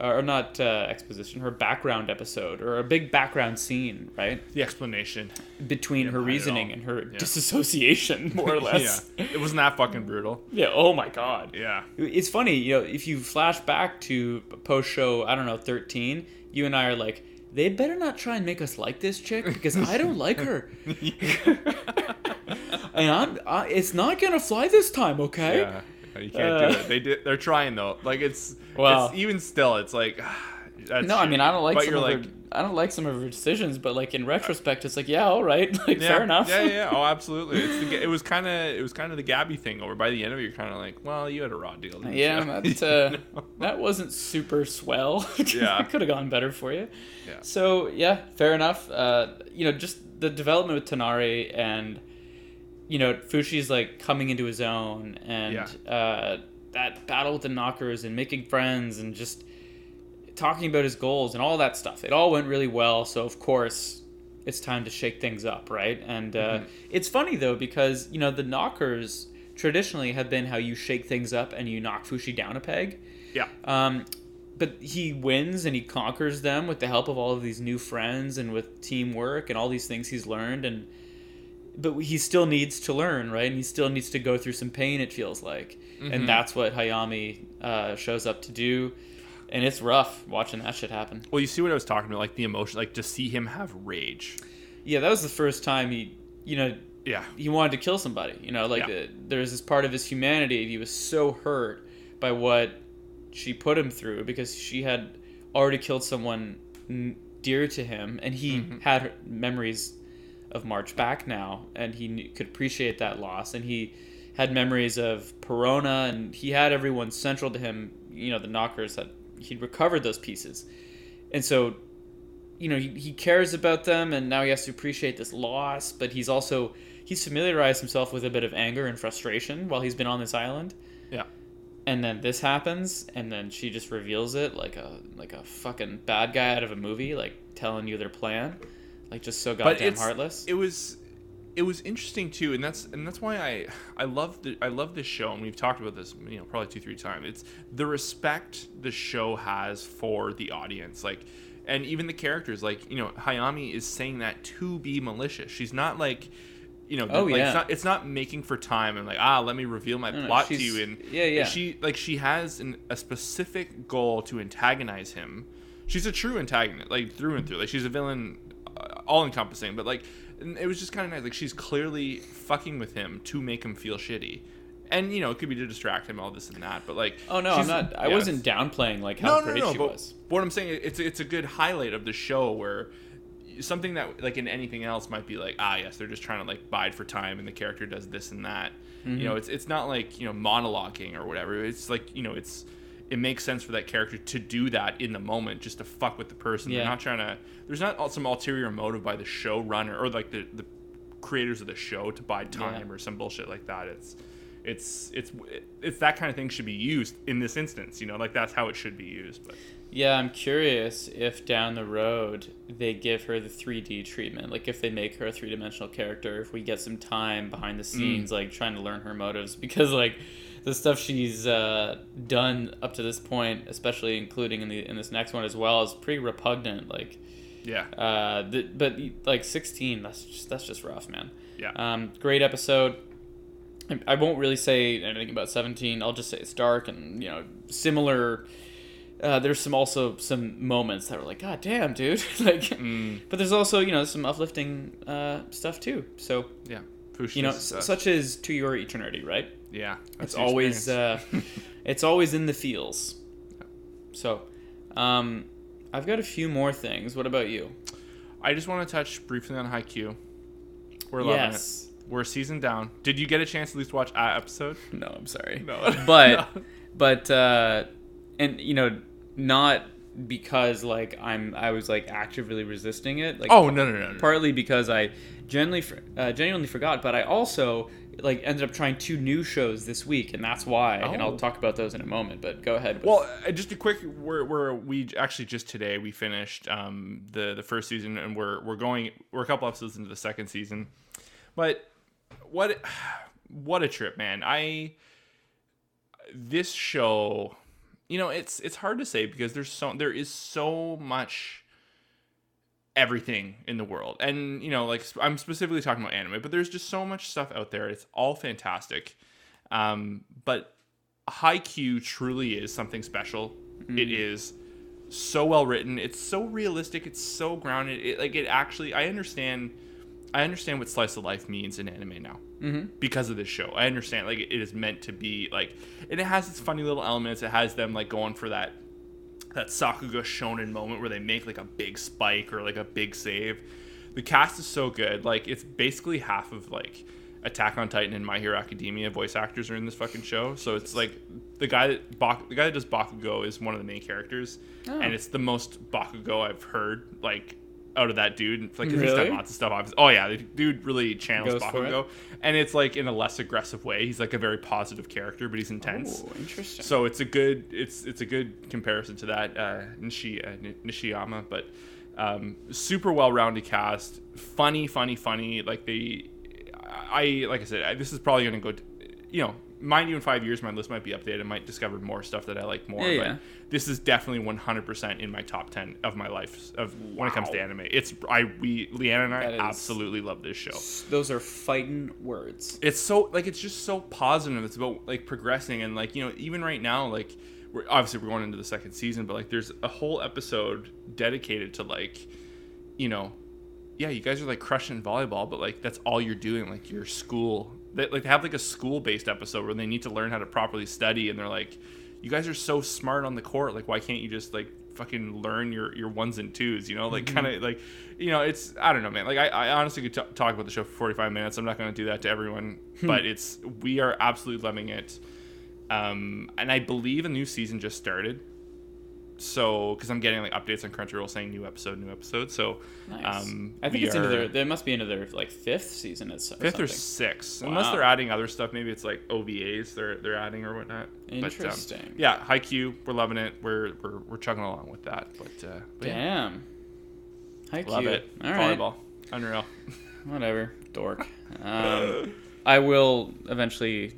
uh, Or not uh, exposition, her background episode, or a big background scene, right? The explanation. Between Yeah, her reasoning and her Yeah. disassociation, more or less. yeah, it wasn't that fucking brutal. Yeah. Oh my god. Yeah, It's funny, you know, if you flash back to post show, I don't know, 13, you and I are like, they better not try and make us like this chick because I don't like her. and I'm, I, it's not gonna fly this time, okay? yeah. You can't Uh, do it. They did. They're trying though. Like it's. Well- it's, even still, it's like. That's No, I mean I don't like But some you're of like. her. I don't like some of her decisions, but like in retrospect, it's like yeah, all right, like Yeah, fair enough. Yeah, yeah, yeah. Oh, absolutely. It's the, it was kind of it was kind of the Gabby thing. Over by the end of it, you're kind of like, well, you had a raw deal. Yeah, that uh, You know? that wasn't super swell. Yeah. could have gone better for you. Yeah. So yeah, fair enough. Uh, you know, just the development with Tonari and you know Fushi's like coming into his own and uh, that battle with the knockers and making friends and just talking about his goals and all that stuff. It all went really well. So of course. It's time to shake things up, right? And uh, Mhm. it's funny though because you know the knockers traditionally have been how you shake things up and you knock Fushi down a peg. Yeah. Um, but he wins and he conquers them with the help of all of these new friends and with teamwork and all these things he's learned and but he still needs to learn right and he still needs to go through some pain it feels like Mhm. and that's what hayami uh, shows up to do and it's rough watching that shit happen Well, you see what I was talking about, like the emotion, like to see him have rage. yeah that was the first time he you know Yeah. he wanted to kill somebody. You know, like Yeah. uh, there's this part of his humanity. He was so hurt by what she put him through because she had already killed someone dear to him, and he Mm-hmm. had memories of March back now, and he knew, could appreciate that loss, and he had memories of Parona, and he had everyone central to him. You know, the knockers that he'd recovered those pieces, and so you know he, he cares about them and now he has to appreciate this loss but he's also he's familiarized himself with a bit of anger and frustration while he's been on this island Yeah. and then this happens and then she just reveals it like a like a fucking bad guy out of a movie like telling you their plan like just so goddamn heartless It was it was interesting too, and that's and that's why I I love the I love this show, and we've talked about this you know probably two three times. It's the respect the show has for the audience, like, and even the characters, like you know Hayami is saying that to be malicious. She's not like. You know, Oh, like, yeah. it's not it's not making for time and like ah let me reveal my No, no, plot to you and yeah, yeah. she like she has an, a specific goal to antagonize him. She's a true antagonist, like through and through. Like she's a villain, all encompassing. But like, it was just kind of nice. Like she's clearly fucking with him to make him feel shitty, and you know it could be to distract him, all this and that. But like, oh no i'm not i yeah, wasn't downplaying like how no, no, great no. she but was what I'm saying, it's it's a good highlight of the show where something that like in anything else might be like ah yes they're just trying to like bide for time and the character does this and that Mm-hmm. you know it's it's not like you know monologuing or whatever it's like you know it's it makes sense for that character to do that in the moment just to fuck with the person Yeah. they're not trying to there's not some ulterior motive by the showrunner or like the the creators of the show to buy time Yeah. or some bullshit like that it's it's it's it's that kind of thing should be used in this instance you know like that's how it should be used but Yeah, I'm curious if down the road they give her the 3D treatment. Like if they make her a three dimensional character, if we get some time behind the mm. scenes, like trying to learn her motives, because like the stuff she's uh, done up to this point, especially including in the in this next one as well, is pretty repugnant. Like, yeah uh, the, but like 16, that's just that's just rough, man. yeah Um, great episode. I- I won't really say anything about 17. I'll just say it's dark and you know similar. Uh, there's some also some moments that were like, God damn, dude! like, Mm. but there's also you know some uplifting uh, stuff too. So Yeah. Push you know, s- such as to your eternity, right? yeah. It's always uh, it's always in the feels. So, um, I've got a few more things. What about you? I just want to touch briefly on Haikyuu. We're loving yes. it. We're season down. Did you get a chance to at least watch a episode? No, I'm sorry. No. but but uh and you know not because like i'm i was like actively resisting it like oh no no no. no. partly because i genuinely uh, genuinely forgot but i also like ended up trying two new shows this week and that's why and Oh. i'll talk about those in a moment but go ahead with- Well, uh, just a quick. We're, we're we actually just today we finished um, the the first season and we're we're going we're a couple episodes into the second season, but what what a trip, man! I this show, you know, it's it's hard to say because there's so there is so much everything in the world, and you know, like I'm specifically talking about anime, but there's just so much stuff out there. It's all fantastic, um, but Haikyuu truly is something special. It is so well written. It's so realistic. It's so grounded. It, like it actually, I understand. I understand what slice of life means in anime now Mhm. because of this show. I understand like it is meant to be like, and it has its funny little elements. It has them like going for that that Sakuga shonen moment where they make like a big spike or like a big save. The cast is so good. Like it's basically half of like Attack on Titan and My Hero Academia voice actors are in this fucking show. So it's like the guy that Bak- the guy that does Bakugo is one of the main characters, Oh. and it's the most Bakugo I've heard like out of that dude. Like 'cause he's Really? done lots of stuff. Obviously. Oh yeah, the dude really channels for it? Bakugo, and it's like in a less aggressive way. He's like a very positive character, but he's intense. oh interesting So it's a good it's it's a good comparison to that uh, Nishi uh, Nishinoya, but um, super well rounded cast, funny, funny, funny. Like they, I like I said, I, this is probably gonna go. t- you know, mind you, in five years my list might be updated. I might discover more stuff that I like more. Yeah, but yeah. this is definitely one hundred percent in my top ten of my life of when it comes to anime. It's I we Leanna and I That is- absolutely love this show those are fighting words it's so like it's just so positive it's about like progressing and like you know even right now like we're obviously we're going into the second season but like there's a whole episode dedicated to like you know yeah, you guys are like crushing volleyball, but like that's all you're doing. Like your school, they like they have like a school based episode where they need to learn how to properly study, and they're like, you guys are so smart on the court. Like why can't you just like fucking learn your your ones and twos? You know, like kind of like, you know, it's I don't know, man. Like I, I honestly could t- talk about the show for 45 minutes. I'm not going to do that to everyone, but it's we are absolutely loving it. Um, and I believe a new season just started so because I'm getting like updates on Crunchyroll saying new episode, new episode. So Nice. um, I think it's into their. There must be into their like fifth season. It's fifth or sixth, unless they're adding other stuff. Maybe it's like OVAs they're they're adding or whatnot. Interesting. But, um, yeah, Haikyuu, we're loving it. We're we're, we're chugging along with that. But, uh, but yeah, Damn. Love it. All right. Volleyball, unreal. Whatever. Dork. Um, I will eventually,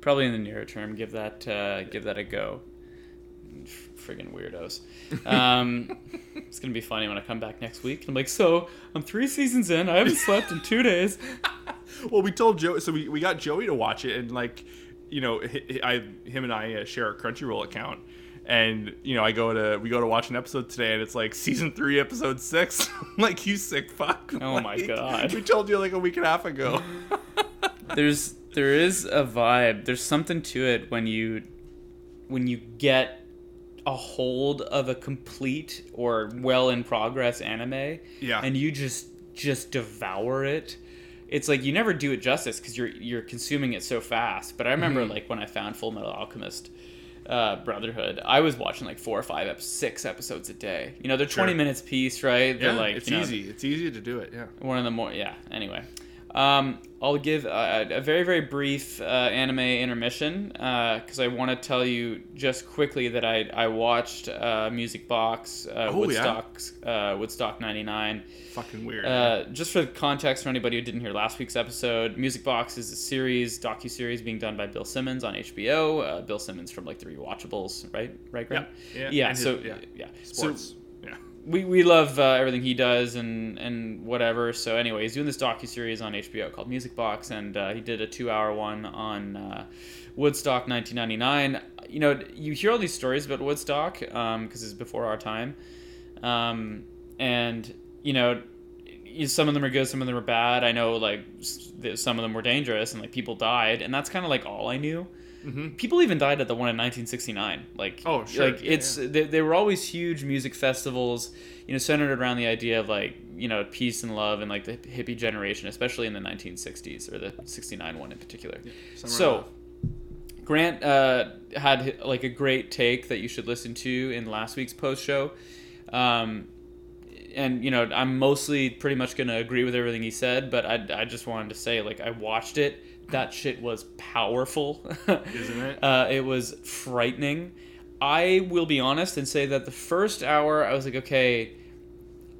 probably in the near term, give that uh, give that a go. F- Friggin' weirdos. Um, it's gonna be funny when I come back next week. I'm like, so I'm three seasons in. I haven't slept in two days. well, we told Joe, so we, we got Joey to watch it, and like, you know, hi- hi- I him and I uh, share a Crunchyroll account, and you know, I go to we go to watch an episode today, and it's like season three, episode six. I'm like, you sick fuck! Oh my God. We told you like a week and a half ago. there's there is a vibe. There's something to it when you when you get a hold of a complete or well in progress anime Yeah. and you just just devour it. It's like you never do it justice because you're you're consuming it so fast. But I remember Mm-hmm. like when I found Full Metal Alchemist uh, Brotherhood, I was watching like four or five, ep- six episodes a day. You know, they're Sure. 20 minutes piece, right? They're yeah, like it's you know, easy. It's easy to do it. Yeah. one of the more yeah anyway um, i'll give a, a very very brief uh, anime intermission because i want to tell you just quickly that i, I watched uh, music box uh, Oh, yeah? woodstock uh, woodstock 99 Fucking weird. uh, just for context for anybody who didn't hear last week's episode, Music Box is a series, docu series being done by Bill Simmons on HBO. Uh, Bill Simmons from like the Rewatchables, right? Right, Grant? Yeah, yeah. and his- yeah. yeah, Sports. So yeah. We, we love uh, everything he does and and whatever. So anyway, he's doing this docu series on HBO called Music Box, and uh, he did a two hour one on uh, Woodstock 1999. You know, you hear all these stories about Woodstock because it's before our time, um, and you know. Some of them are good, some of them are bad. I know, like some of them were dangerous, and like people died, and that's kind of like all I knew. People even died at the one in 1969. Like, Mm-hmm. Oh, sure. Like Yeah, it's they, they were always huge music festivals, you know, centered around the idea of like you know peace and love and like the hippie generation, especially in the 1960s or the 69 one in particular. Summer so. Love. Grant uh, had like a great take that you should listen to in last week's post show, um, and you know I'm mostly pretty much gonna agree with everything he said, but I, I just wanted to say like I watched it, that shit was powerful, Isn't it? Uh, it was frightening. I will be honest and say that the first hour I was like, okay,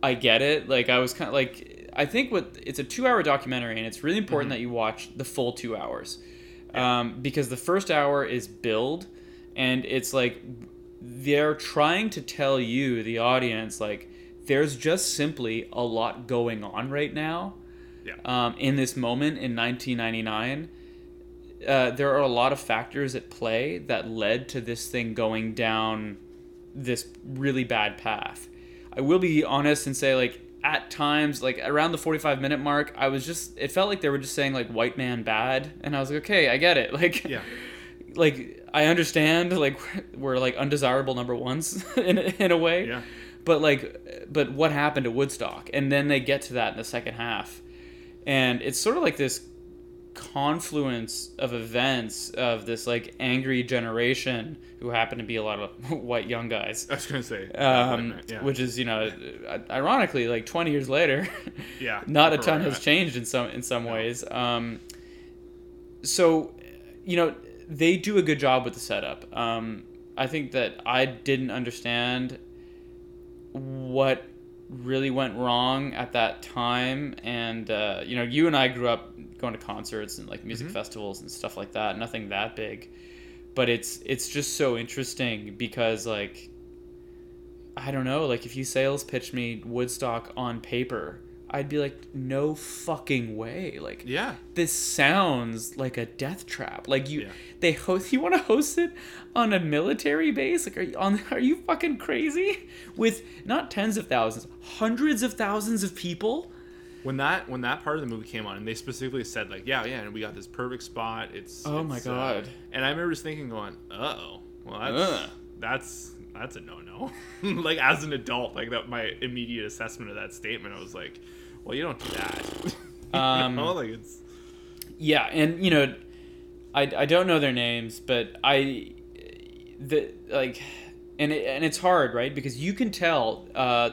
I get it. Like I was kind of like, I think what it's a two-hour documentary, and it's really important that you watch the full two hours, um, because the first hour is build, and it's like they're trying to tell you, the audience, like there's just simply a lot going on right now Yeah. um, in this moment in 1999. Uh, there are a lot of factors at play that led to this thing going down this really bad path. I will be honest and say, like, at times, like around the 45 minute mark, I was just, it felt like they were just saying, like, white man bad. And I was like, okay, I get it. Like, Yeah. like, I understand, like, we're like undesirable number ones in, in a way Yeah. but like but what happened to woodstock and then they get to that in the second half and it's sort of like this confluence of events of this like angry generation who happen to be a lot of white young guys I was gonna say. um, yeah. which is you know ironically like 20 years later Yeah, not a ton right. has changed in some in some ways um, so you know they do a good job with the setup um, i think that i didn't understand what really went wrong at that time. And uh, you know you and i grew up going to concerts and like music festivals and stuff like that. Nothing that big. But it's it's just so interesting because like I don't know, like if you sales pitch me Woodstock on paper, I'd be like, no fucking way. Like, Yeah. this sounds like a death trap. Like you, Yeah. they host. You want to host it on a military base? Like, are you on? Are you fucking crazy? With not tens of thousands, hundreds of thousands of people. when that when that part of the movie came on and they specifically said like yeah yeah and we got this perfect spot it's Oh my it's, uh," God. and i remember just thinking going oh well that's Ugh. that's that's a no-no like as an adult like that my immediate assessment of that statement i was like well you don't do that Um, know, like it's Yeah, and you know, I, I don't know their names, but I the like, and it, and it's hard, right? Because you can tell uh,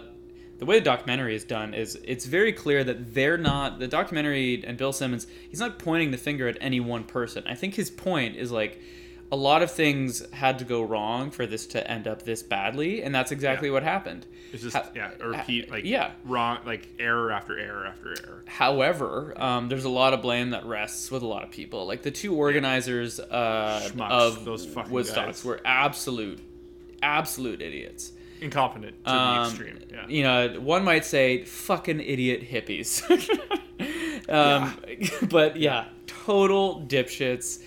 the way the documentary is done is it's very clear that they're not the documentary and Bill Simmons. He's not pointing the finger at any one person. I think his point is like. A lot of things had to go wrong for this to end up this badly, and that's exactly Yeah. what happened. it's just Ha- yeah a repeat like yeah. wrong like error after error after error However, um, there's a lot of blame that rests with a lot of people. Like the two organizers uh, Schmucks, of those fucking Woodstock guys. were absolute, absolute idiots. incompetent to the Um, extreme yeah You know, one might say fucking idiot hippies. um, But yeah, total dipshits.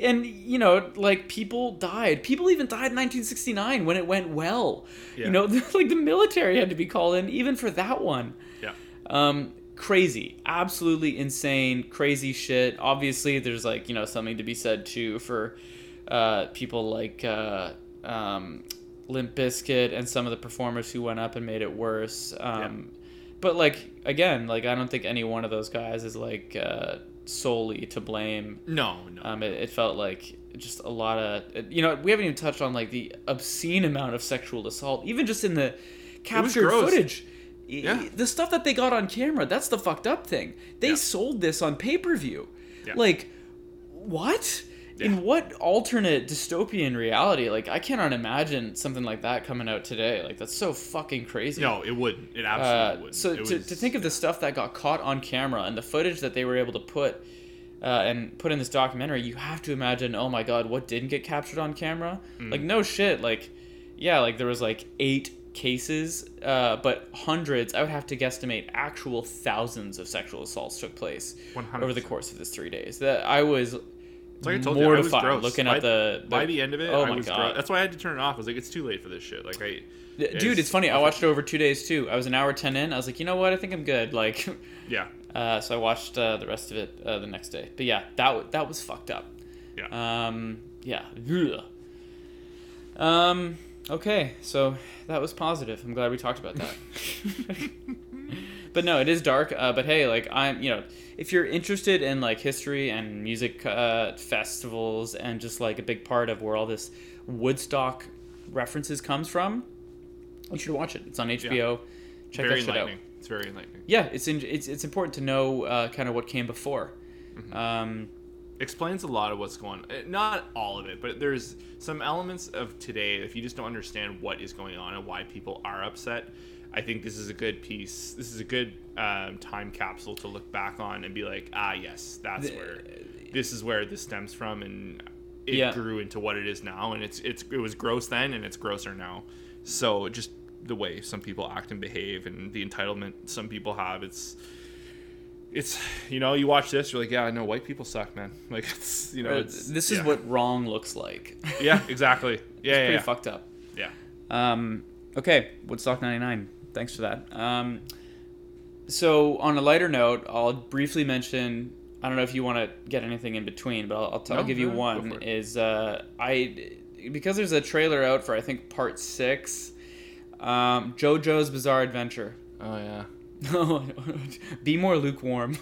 And you know, like people died. People even died in 1969 when it went well. Yeah. You know, like the military had to be called in even for that one. yeah Um, crazy, absolutely insane, crazy shit. Obviously, there's like you know something to be said too for uh, people like uh, um, Limp Bizkit and some of the performers who went up and made it worse. Um, But like again, like I don't think any one of those guys is like uh, solely to blame. no no Um, it, it felt like just a lot of you know we haven't even touched on like the obscene amount of sexual assault, even just in the captured footage. Yeah. The stuff that they got on camera, that's the fucked up thing. They Yeah. sold this on pay per view. Yeah. Like, what? Yeah. In what alternate dystopian reality? Like, I cannot imagine something like that coming out today. Like, that's so fucking crazy. no it wouldn't it absolutely Uh, wouldn't so It to, was- to think of the stuff that got caught on camera and the footage that they were able to put uh, and put in this documentary, you have to imagine, oh my god, what didn't get captured on camera? Mm. Like no shit, like yeah, like there was like eight cases, uh, but hundreds. I would have to guesstimate actual thousands of sexual assaults took place 100%. over the course of this three days. That I was like I told you, I was gross. looking by, at the, by the end of it. Oh I my god, gross. That's why I had to turn it off. I was like, it's too late for this shit. Like I, dude, it's funny. I watched it over two days too. I was an hour ten in. I was like, you know what? I think I'm good. Like. yeah, Uh, so I watched uh, the rest of it uh, the next day. But yeah, that w- that was fucked up. yeah. Um, yeah. Um. Okay, so that was positive. I'm glad we talked about that. but no, it is dark. Uh, but hey, like I'm, you know, if you're interested in like history and music uh, festivals and just like a big part of where all this Woodstock references comes from, you should watch it. It's on HBO. Check very that shit out. It's very enlightening. yeah, it's in, it's it's important to know uh, kind of what came before. Mm-hmm. Um, Explains a lot of what's going. on. Not all of it, but there's some elements of today. If you just don't understand what is going on and why people are upset, I think this is a good piece. This is a good um, time capsule to look back on and be like, ah, yes, that's The- where this is where this stems from, and it Yeah. grew into what it is now. And it's it's it was gross then, and it's grosser now. So just the way some people act and behave, and the entitlement some people have, it's it's you know you watch this you're like yeah I know white people suck man like it's you know it's this is yeah. what wrong looks like. yeah exactly yeah yeah pretty yeah. fucked up. yeah Um, okay, Woodstock '99. Thanks for that. Um, so on a lighter note, I'll briefly mention. I don't know if you want to get anything in between, but I'll, I'll, t- I'll give you no, one. Is uh, I because there's a trailer out for I think part six. Um, JoJo's Bizarre Adventure. oh yeah Be more lukewarm.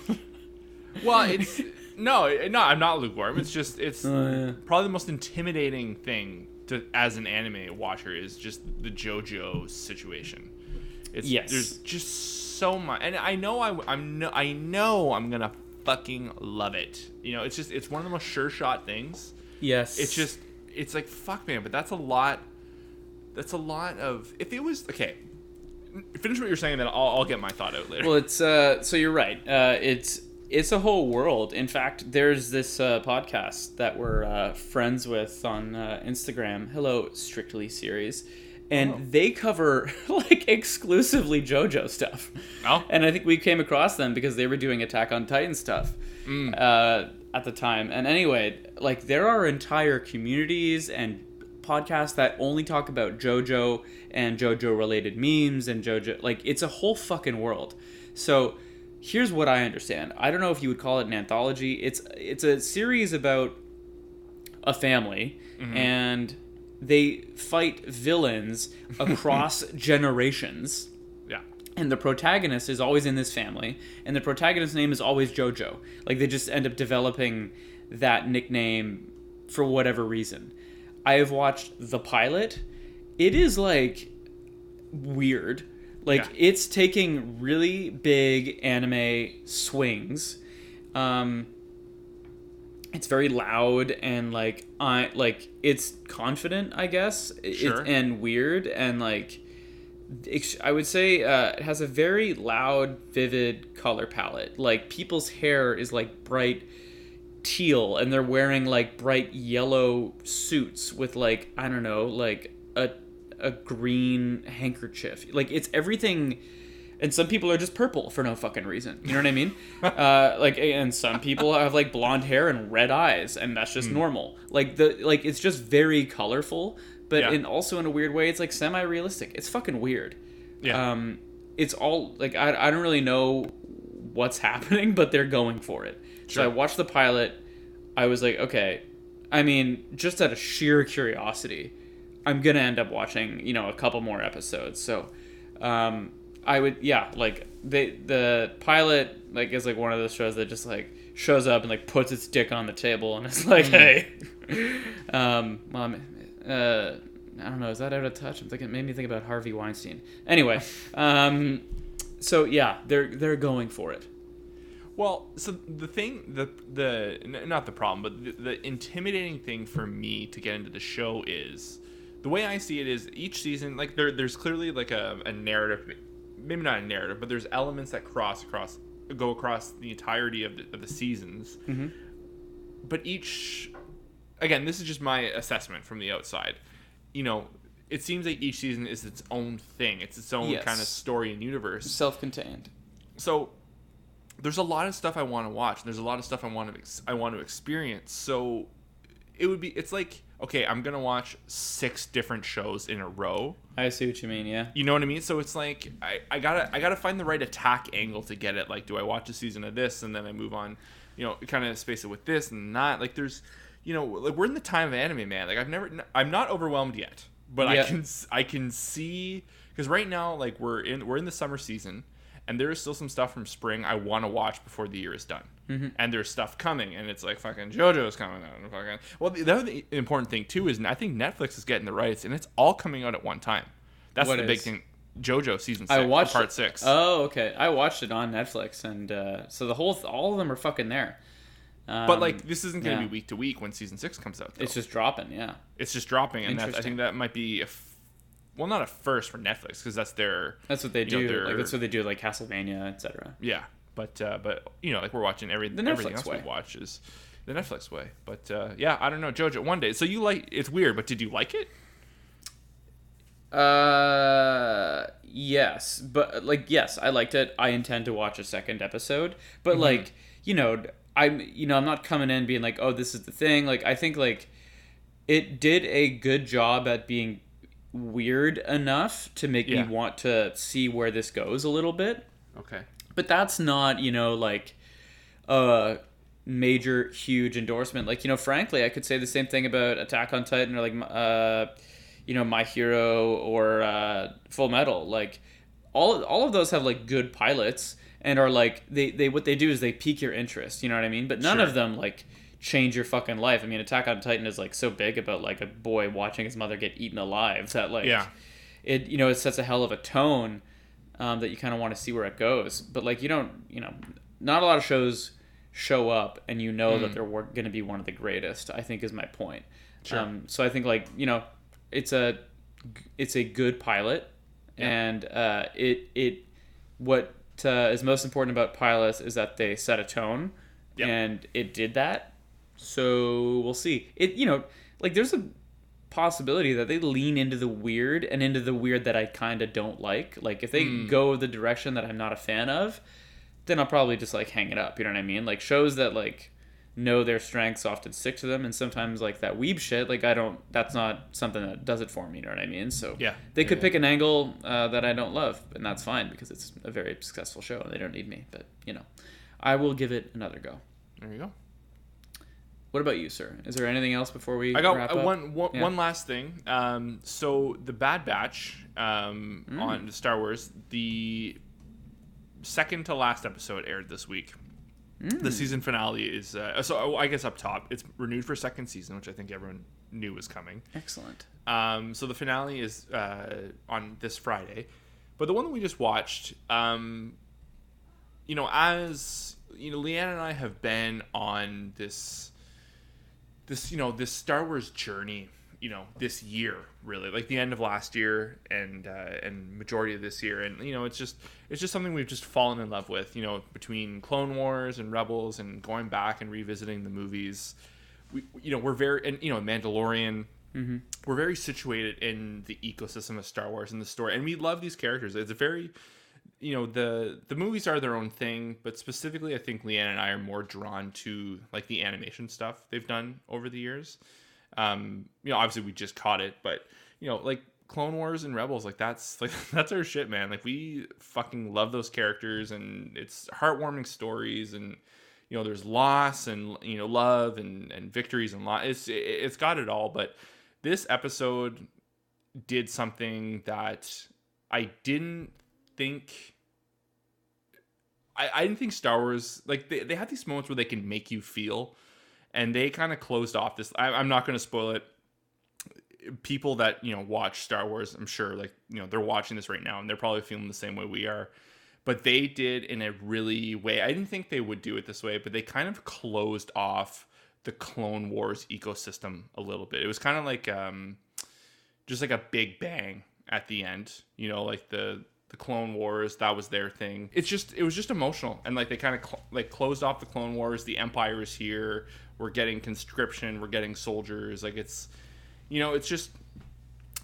well it's no no I'm not lukewarm it's just it's Oh, yeah. probably the most intimidating thing to as an anime watcher is just the JoJo situation it's Yes. there's just so much and I know I, I'm no, I know I'm gonna fucking love it you know it's just it's one of the most sure shot things yes. it's just it's like fuck man but that's a lot that's a lot of if it was okay finish what you're saying then i'll, I'll get my thought out later Well, it's uh, so you're right. Uh, it's it's a whole world. In fact, there's this uh, podcast that we're uh, friends with on uh, Instagram. Hello, Strictly series, and Oh. they cover like exclusively JoJo stuff. Oh. And I think we came across them because they were doing Attack on Titan stuff Mm. uh, at the time. And anyway, like there are entire communities and podcasts that only talk about JoJo and JoJo related memes and JoJo. Like it's a whole fucking world. So here's what I understand. I don't know if you would call it an anthology. It's it's a series about a family and they fight villains across generations. Yeah. And the protagonist is always in this family, and the protagonist's name is always JoJo. Like they just end up developing that nickname for whatever reason. I have watched the pilot. It is like weird. Like Yeah. it's taking really big anime swings. Um it's very loud and like I like it's confident, I guess. It- Sure. and weird and like I would say uh, it has a very loud, vivid color palette. Like people's hair is like bright teal, and they're wearing like bright yellow suits with like I don't know, like a a green handkerchief. Like it's everything. And some people are just purple for no fucking reason. You know what I mean? uh, like, and some people have like blonde hair and red eyes, and that's just normal. Like the like, it's just very colorful, but Yeah. in also in a weird way, it's like semi-realistic. It's fucking weird. Yeah. Um, it's all like I, I don't really know what's happening, but they're going for it. Sure. So I watched the pilot. I was like, okay. I mean, just out of sheer curiosity, I'm gonna end up watching, you know, a couple more episodes. So, um, I would, yeah, like they the pilot like is like one of those shows that just like shows up and like puts its dick on the table and it's like, hey, um, I'm, uh, I don't know, is that out of touch? I'm thinking, it made me think about Harvey Weinstein. Anyway, um, so yeah, they're they're going for it. Well, so the thing, the the n- not the problem, but the, the intimidating thing for me to get into the show is the way I see it is each season, like there, there's clearly like a, a narrative, maybe not a narrative, but there's elements that cross across, go across the entirety of the, of the seasons. Mm-hmm. But each, again, this is just my assessment from the outside. You know, it seems like each season is its own thing. It's its own Yes. kind of story and universe Self-contained. so there's a lot of stuff I want to watch. There's a lot of stuff I want to ex- I want to experience. So it would be it's like okay, I'm gonna watch six different shows in a row. I see what you mean. Yeah. You know what I mean? So it's like I, I gotta I gotta find the right attack angle to get it. Like, do I watch a season of this and then I move on? You know, kind of space it with this and not like there's, you know, like we're in the time of anime, man. Like I've never I'm not overwhelmed yet, but I can I can see because right now like we're in we're in the summer season and there is still some stuff from spring I want to watch before the year is done. Mm-hmm. And there's stuff coming, and it's like fucking JoJo's coming out. And fucking well, the, the other important thing too is I think Netflix is getting the rights, and it's all coming out at one time. That's What the big thing. JoJo season six, I watched part six. Oh, okay. I watched it on Netflix, and uh, so the whole, th- all of them are fucking there. Um, but like this isn't going to yeah. be week to week when season six comes out. Though. it's just dropping. Yeah. it's just dropping, and I think that might be a f- well, not a first for Netflix because that's their That's what they You know, do. like that's what they do, like Castlevania, etc. yeah. But uh, but you know like we're watching every The everything Netflix else way. we watch is the Netflix way. But uh, yeah, I don't know JoJo. One day, so you like it's weird, but did you like it? Uh, yes, but like yes, I liked it. I intend to watch a second episode, but Mm-hmm. like you know, I'm you know I'm not coming in being like, oh, this is the thing. Like I think like it did a good job at being weird enough to make Yeah. me want to see where this goes a little bit. Okay. but that's not you know like a major huge endorsement like you know frankly i could say the same thing about attack on titan or like uh you know my hero or uh full metal like all all of those have like good pilots and are like they they what they do is they pique your interest you know what i mean but none Sure. of them like change your fucking life i mean attack on titan is like so big about like a boy watching his mother get eaten alive that like Yeah. it you know it sets a hell of a tone um, that you kind of want to see where it goes. But like you don't, you know, not a lot of shows show up and you know Mm. that they're going to be one of the greatest. I think is my point. Sure. Um, so I think like you know, it's a it's a good pilot, and uh, it it what uh, is most important about pilots is that they set a tone, Yep. and it did that. So we'll see. It you know like there's a possibility that they lean into the weird and into the weird that I kind of don't like. Like if they Hmm. go the direction that I'm not a fan of, then I'll probably just like hang it up. You know what I mean? Like shows that like know their strengths often stick to them and sometimes like that weeb shit like i don't that's not something that does it for me you know what i mean so Yeah. they could yeah. pick an angle uh, that i don't love and that's fine because it's a very successful show and they don't need me but you know i will give it another go There you go. What about you sir is there anything else before we I got wrap up? one one, Yeah. one last thing. Um, so the Bad Batch um, Mm. on Star Wars, the second to last episode aired this week. Mm. The season finale is uh, so oh, I guess up top it's renewed for second season, which I think everyone knew was coming. excellent Um, so the finale is uh, on this Friday, but the one that we just watched, um, you know, as you know, Leanne and I have been on this, this you know, this Star Wars journey, you know, this year really, like the end of last year and uh, and majority of this year, and you know, it's just it's just something we've just fallen in love with, you know, between Clone Wars and Rebels and going back and revisiting the movies. We, you know, we're very and you know, Mandalorian we're very situated in the ecosystem of Star Wars and the story, and we love these characters. It's a very, you know, the the movies are their own thing, but specifically, I think Leanne and I are more drawn to like the animation stuff they've done over the years. Um, you know, obviously we just caught it, but you know, like Clone Wars and Rebels, like that's like that's our shit, man. Like we fucking love those characters, and it's heartwarming stories, and you know, there's loss and you know love and and victories and loss. It's it's got it all, but this episode did something that I didn't think. I, I didn't think Star Wars like they, they have these moments where they can make you feel, and they kind of closed off this. I, I'm not going to spoil it. People that you know watch Star Wars, I'm sure like you know they're watching this right now and they're probably feeling the same way we are. But they did in a really way. I didn't think they would do it this way, but they kind of closed off the Clone Wars ecosystem a little bit. It was kind of like um, just like a big bang at the end. You know, like the the Clone Wars that was their thing. It's just it was just emotional and like they kind of cl- like closed off the Clone Wars. The Empire is here. We're getting conscription. We're getting soldiers. Like it's you know it's just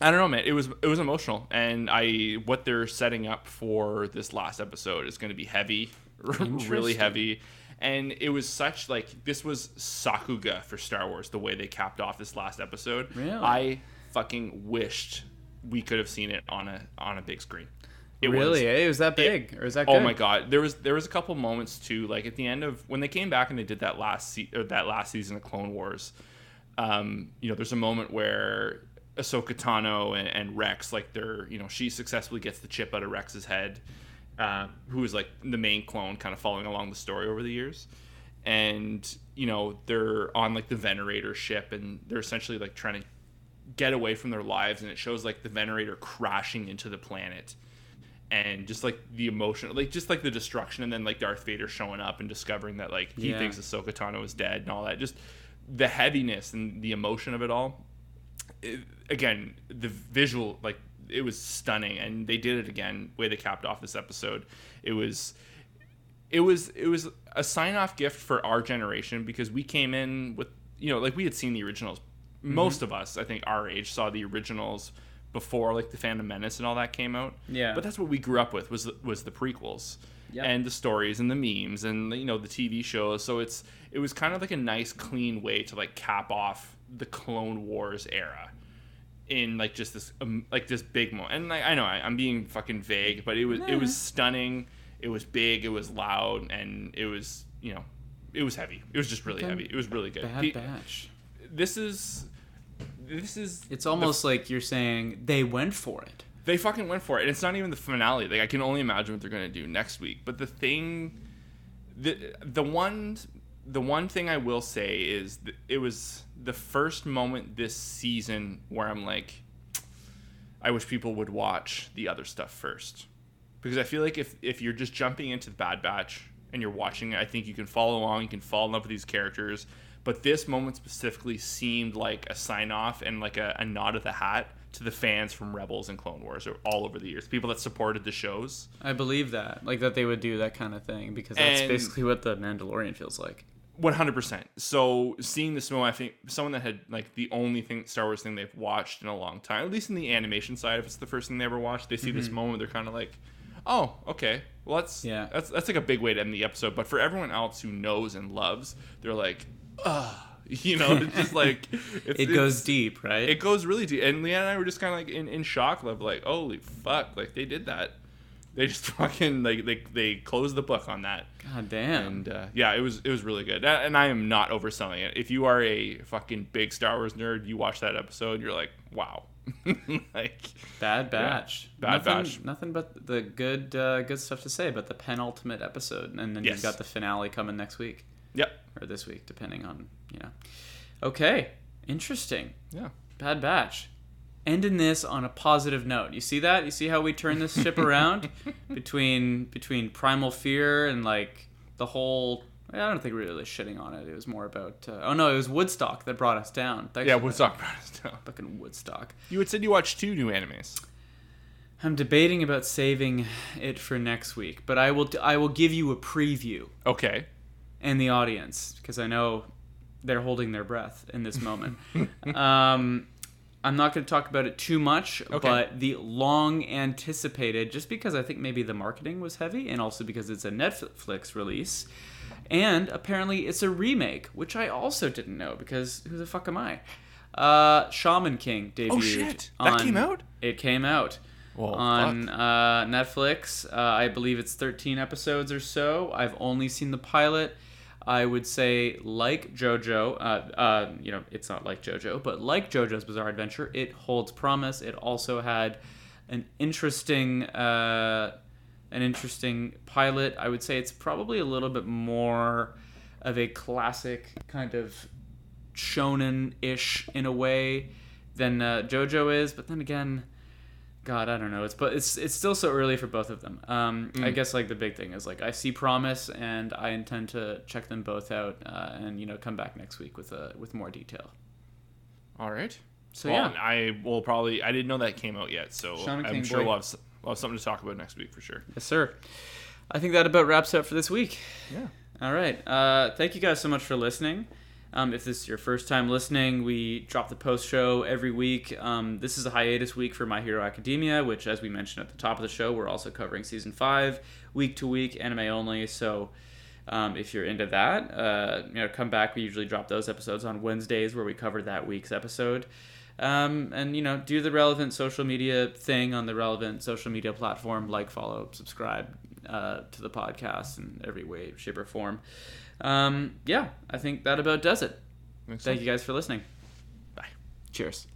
I don't know, man. It was it was emotional, and I what they're setting up for this last episode is going to be heavy, really heavy, and it was such like this was Sakuga for Star Wars the way they capped off this last episode. Really? I fucking wished we could have seen it on a on a big screen. It was- really? Eh? was that big? Or is that Oh my god, there was there was a couple moments too, like at the end of when they came back and they did that last se- or that last season of Clone Wars. Um, you know, there's a moment where Ahsoka Tano and, and Rex, like they're you know she successfully gets the chip out of Rex's head, uh, who is like the main clone, kind of following along the story over the years, and you know they're on like the Venator ship and they're essentially like trying to get away from their lives, and it shows like the Venator crashing into the planet and just like the emotion, like just like the destruction, and then like Darth Vader showing up and discovering that like he Yeah. thinks Ahsoka Tano is dead and all that. Just the heaviness and the emotion of it all. It- again, the visual, like it was stunning, and they did it again. Way they capped off this episode, it was. It was it was a sign off gift for our generation because we came in with you know like we had seen the originals. Mm-hmm. Most of us, I think, our age saw the originals before like the Phantom Menace and all that came out. Yeah. But that's what we grew up with was was the prequels Yeah. and the stories and the memes and you know the TV shows. So it's it was kind of like a nice clean way to like cap off the Clone Wars era in like just this um, like this big moment. And like, I know I, I'm being fucking vague, but it was it was stunning. It was big. It was loud, and it was you know it was heavy. It was just really heavy. It was really good. Bad Batch. This is this is It's almost like you're saying they went for it. they fucking went for it. And it's not even the finale. Like I can only imagine what they're gonna do next week. But the thing, the the one the one thing I will say is it was the first moment this season where I'm like, I wish people would watch the other stuff first, because I feel like if if you're just jumping into the Bad Batch and you're watching it, I think you can follow along. You can fall in love with these characters. But this moment specifically seemed like a sign off and like a, a nod of the hat to the fans from Rebels and Clone Wars or all over the years, people that supported the shows. I believe that, like that they would do that kind of thing because that's And- basically what the Mandalorian feels like. One hundred percent. So seeing this moment, I think someone that had like the only thing Star Wars thing they've watched in a long time, at least in the animation side, if it's the first thing they ever watched, they see this mm-hmm. moment, they're kind of like, "Oh, okay, well that's Yeah. that's that's like a big way to end the episode." But for everyone else who knows and loves, they're like, you know, it's just like it's, It goes deep, right? It goes really deep, and Leanne and I were just kind of like in, in shock, of like, holy fuck, like they did that. They just fucking like they they closed the book on that, God damn. and uh, yeah, it was it was really good. And I am not overselling it. If you are a fucking big Star Wars nerd, you watch that episode, you're like, wow, like Bad batch. Bad nothing, batch. Nothing but the good, uh, good stuff to say about the penultimate episode, and then Yes. you've got the finale coming next week yep, or this week, depending on you know. Okay, interesting. yeah. Bad batch. Ending this on a positive note. You see that? You see how we turn this ship around between between primal fear and like the whole. I don't think we were really shitting on it. It was more about. Uh, oh no, it was Woodstock that brought us down. Thanks Yeah, Woodstock talk about it. Fucking Woodstock. You had said you watched two new animes. I'm debating about saving it for next week, but I will I will give you a preview Okay. And the audience because I know they're holding their breath in this moment. um, I'm not going to talk about it too much, Okay. but the long anticipated, just because I think maybe the marketing was heavy, and also because it's a Netflix release, and apparently it's a remake, which I also didn't know because who the fuck am I? Uh, Shaman King debuted. Oh, shit. That came out? It came out on uh, Netflix. Uh, I believe it's 13 episodes or so. I've only seen the pilot. I would say, like JoJo, uh, uh, you know, it's not like JoJo, but like JoJo's Bizarre Adventure, it holds promise. It also had an interesting, uh, an interesting pilot. I would say it's probably a little bit more of a classic kind of shonen-ish in a way than uh, JoJo is. But then again, God, I don't know. It's but it's it's still so early for both of them. Um, I guess like the big thing is like I see promise, and I intend to check them both out, uh, and you know come back next week with uh, with more detail. All right. So well, yeah, I will probably. I didn't know that came out yet, so I'm King sure Boy. we'll have, we'll have something to talk about next week for sure. yes sir. I think that about wraps up for this week. Yeah. All right. Uh, thank you guys so much for listening. Um, if this is your first time listening, we drop the post show every week. Um, this is a hiatus week for My Hero Academia, which, as we mentioned at the top of the show, we're also covering season five week to week, anime only. So um, if you're into that, uh, you know, come back. We usually drop those episodes on Wednesdays where we cover that week's episode. Um, and you know, do the relevant social media thing on the relevant social media platform, like, follow, subscribe uh, to the podcast in every way, shape, or form. Um, yeah, I think that about does it. Thank you guys for listening. Bye. Cheers.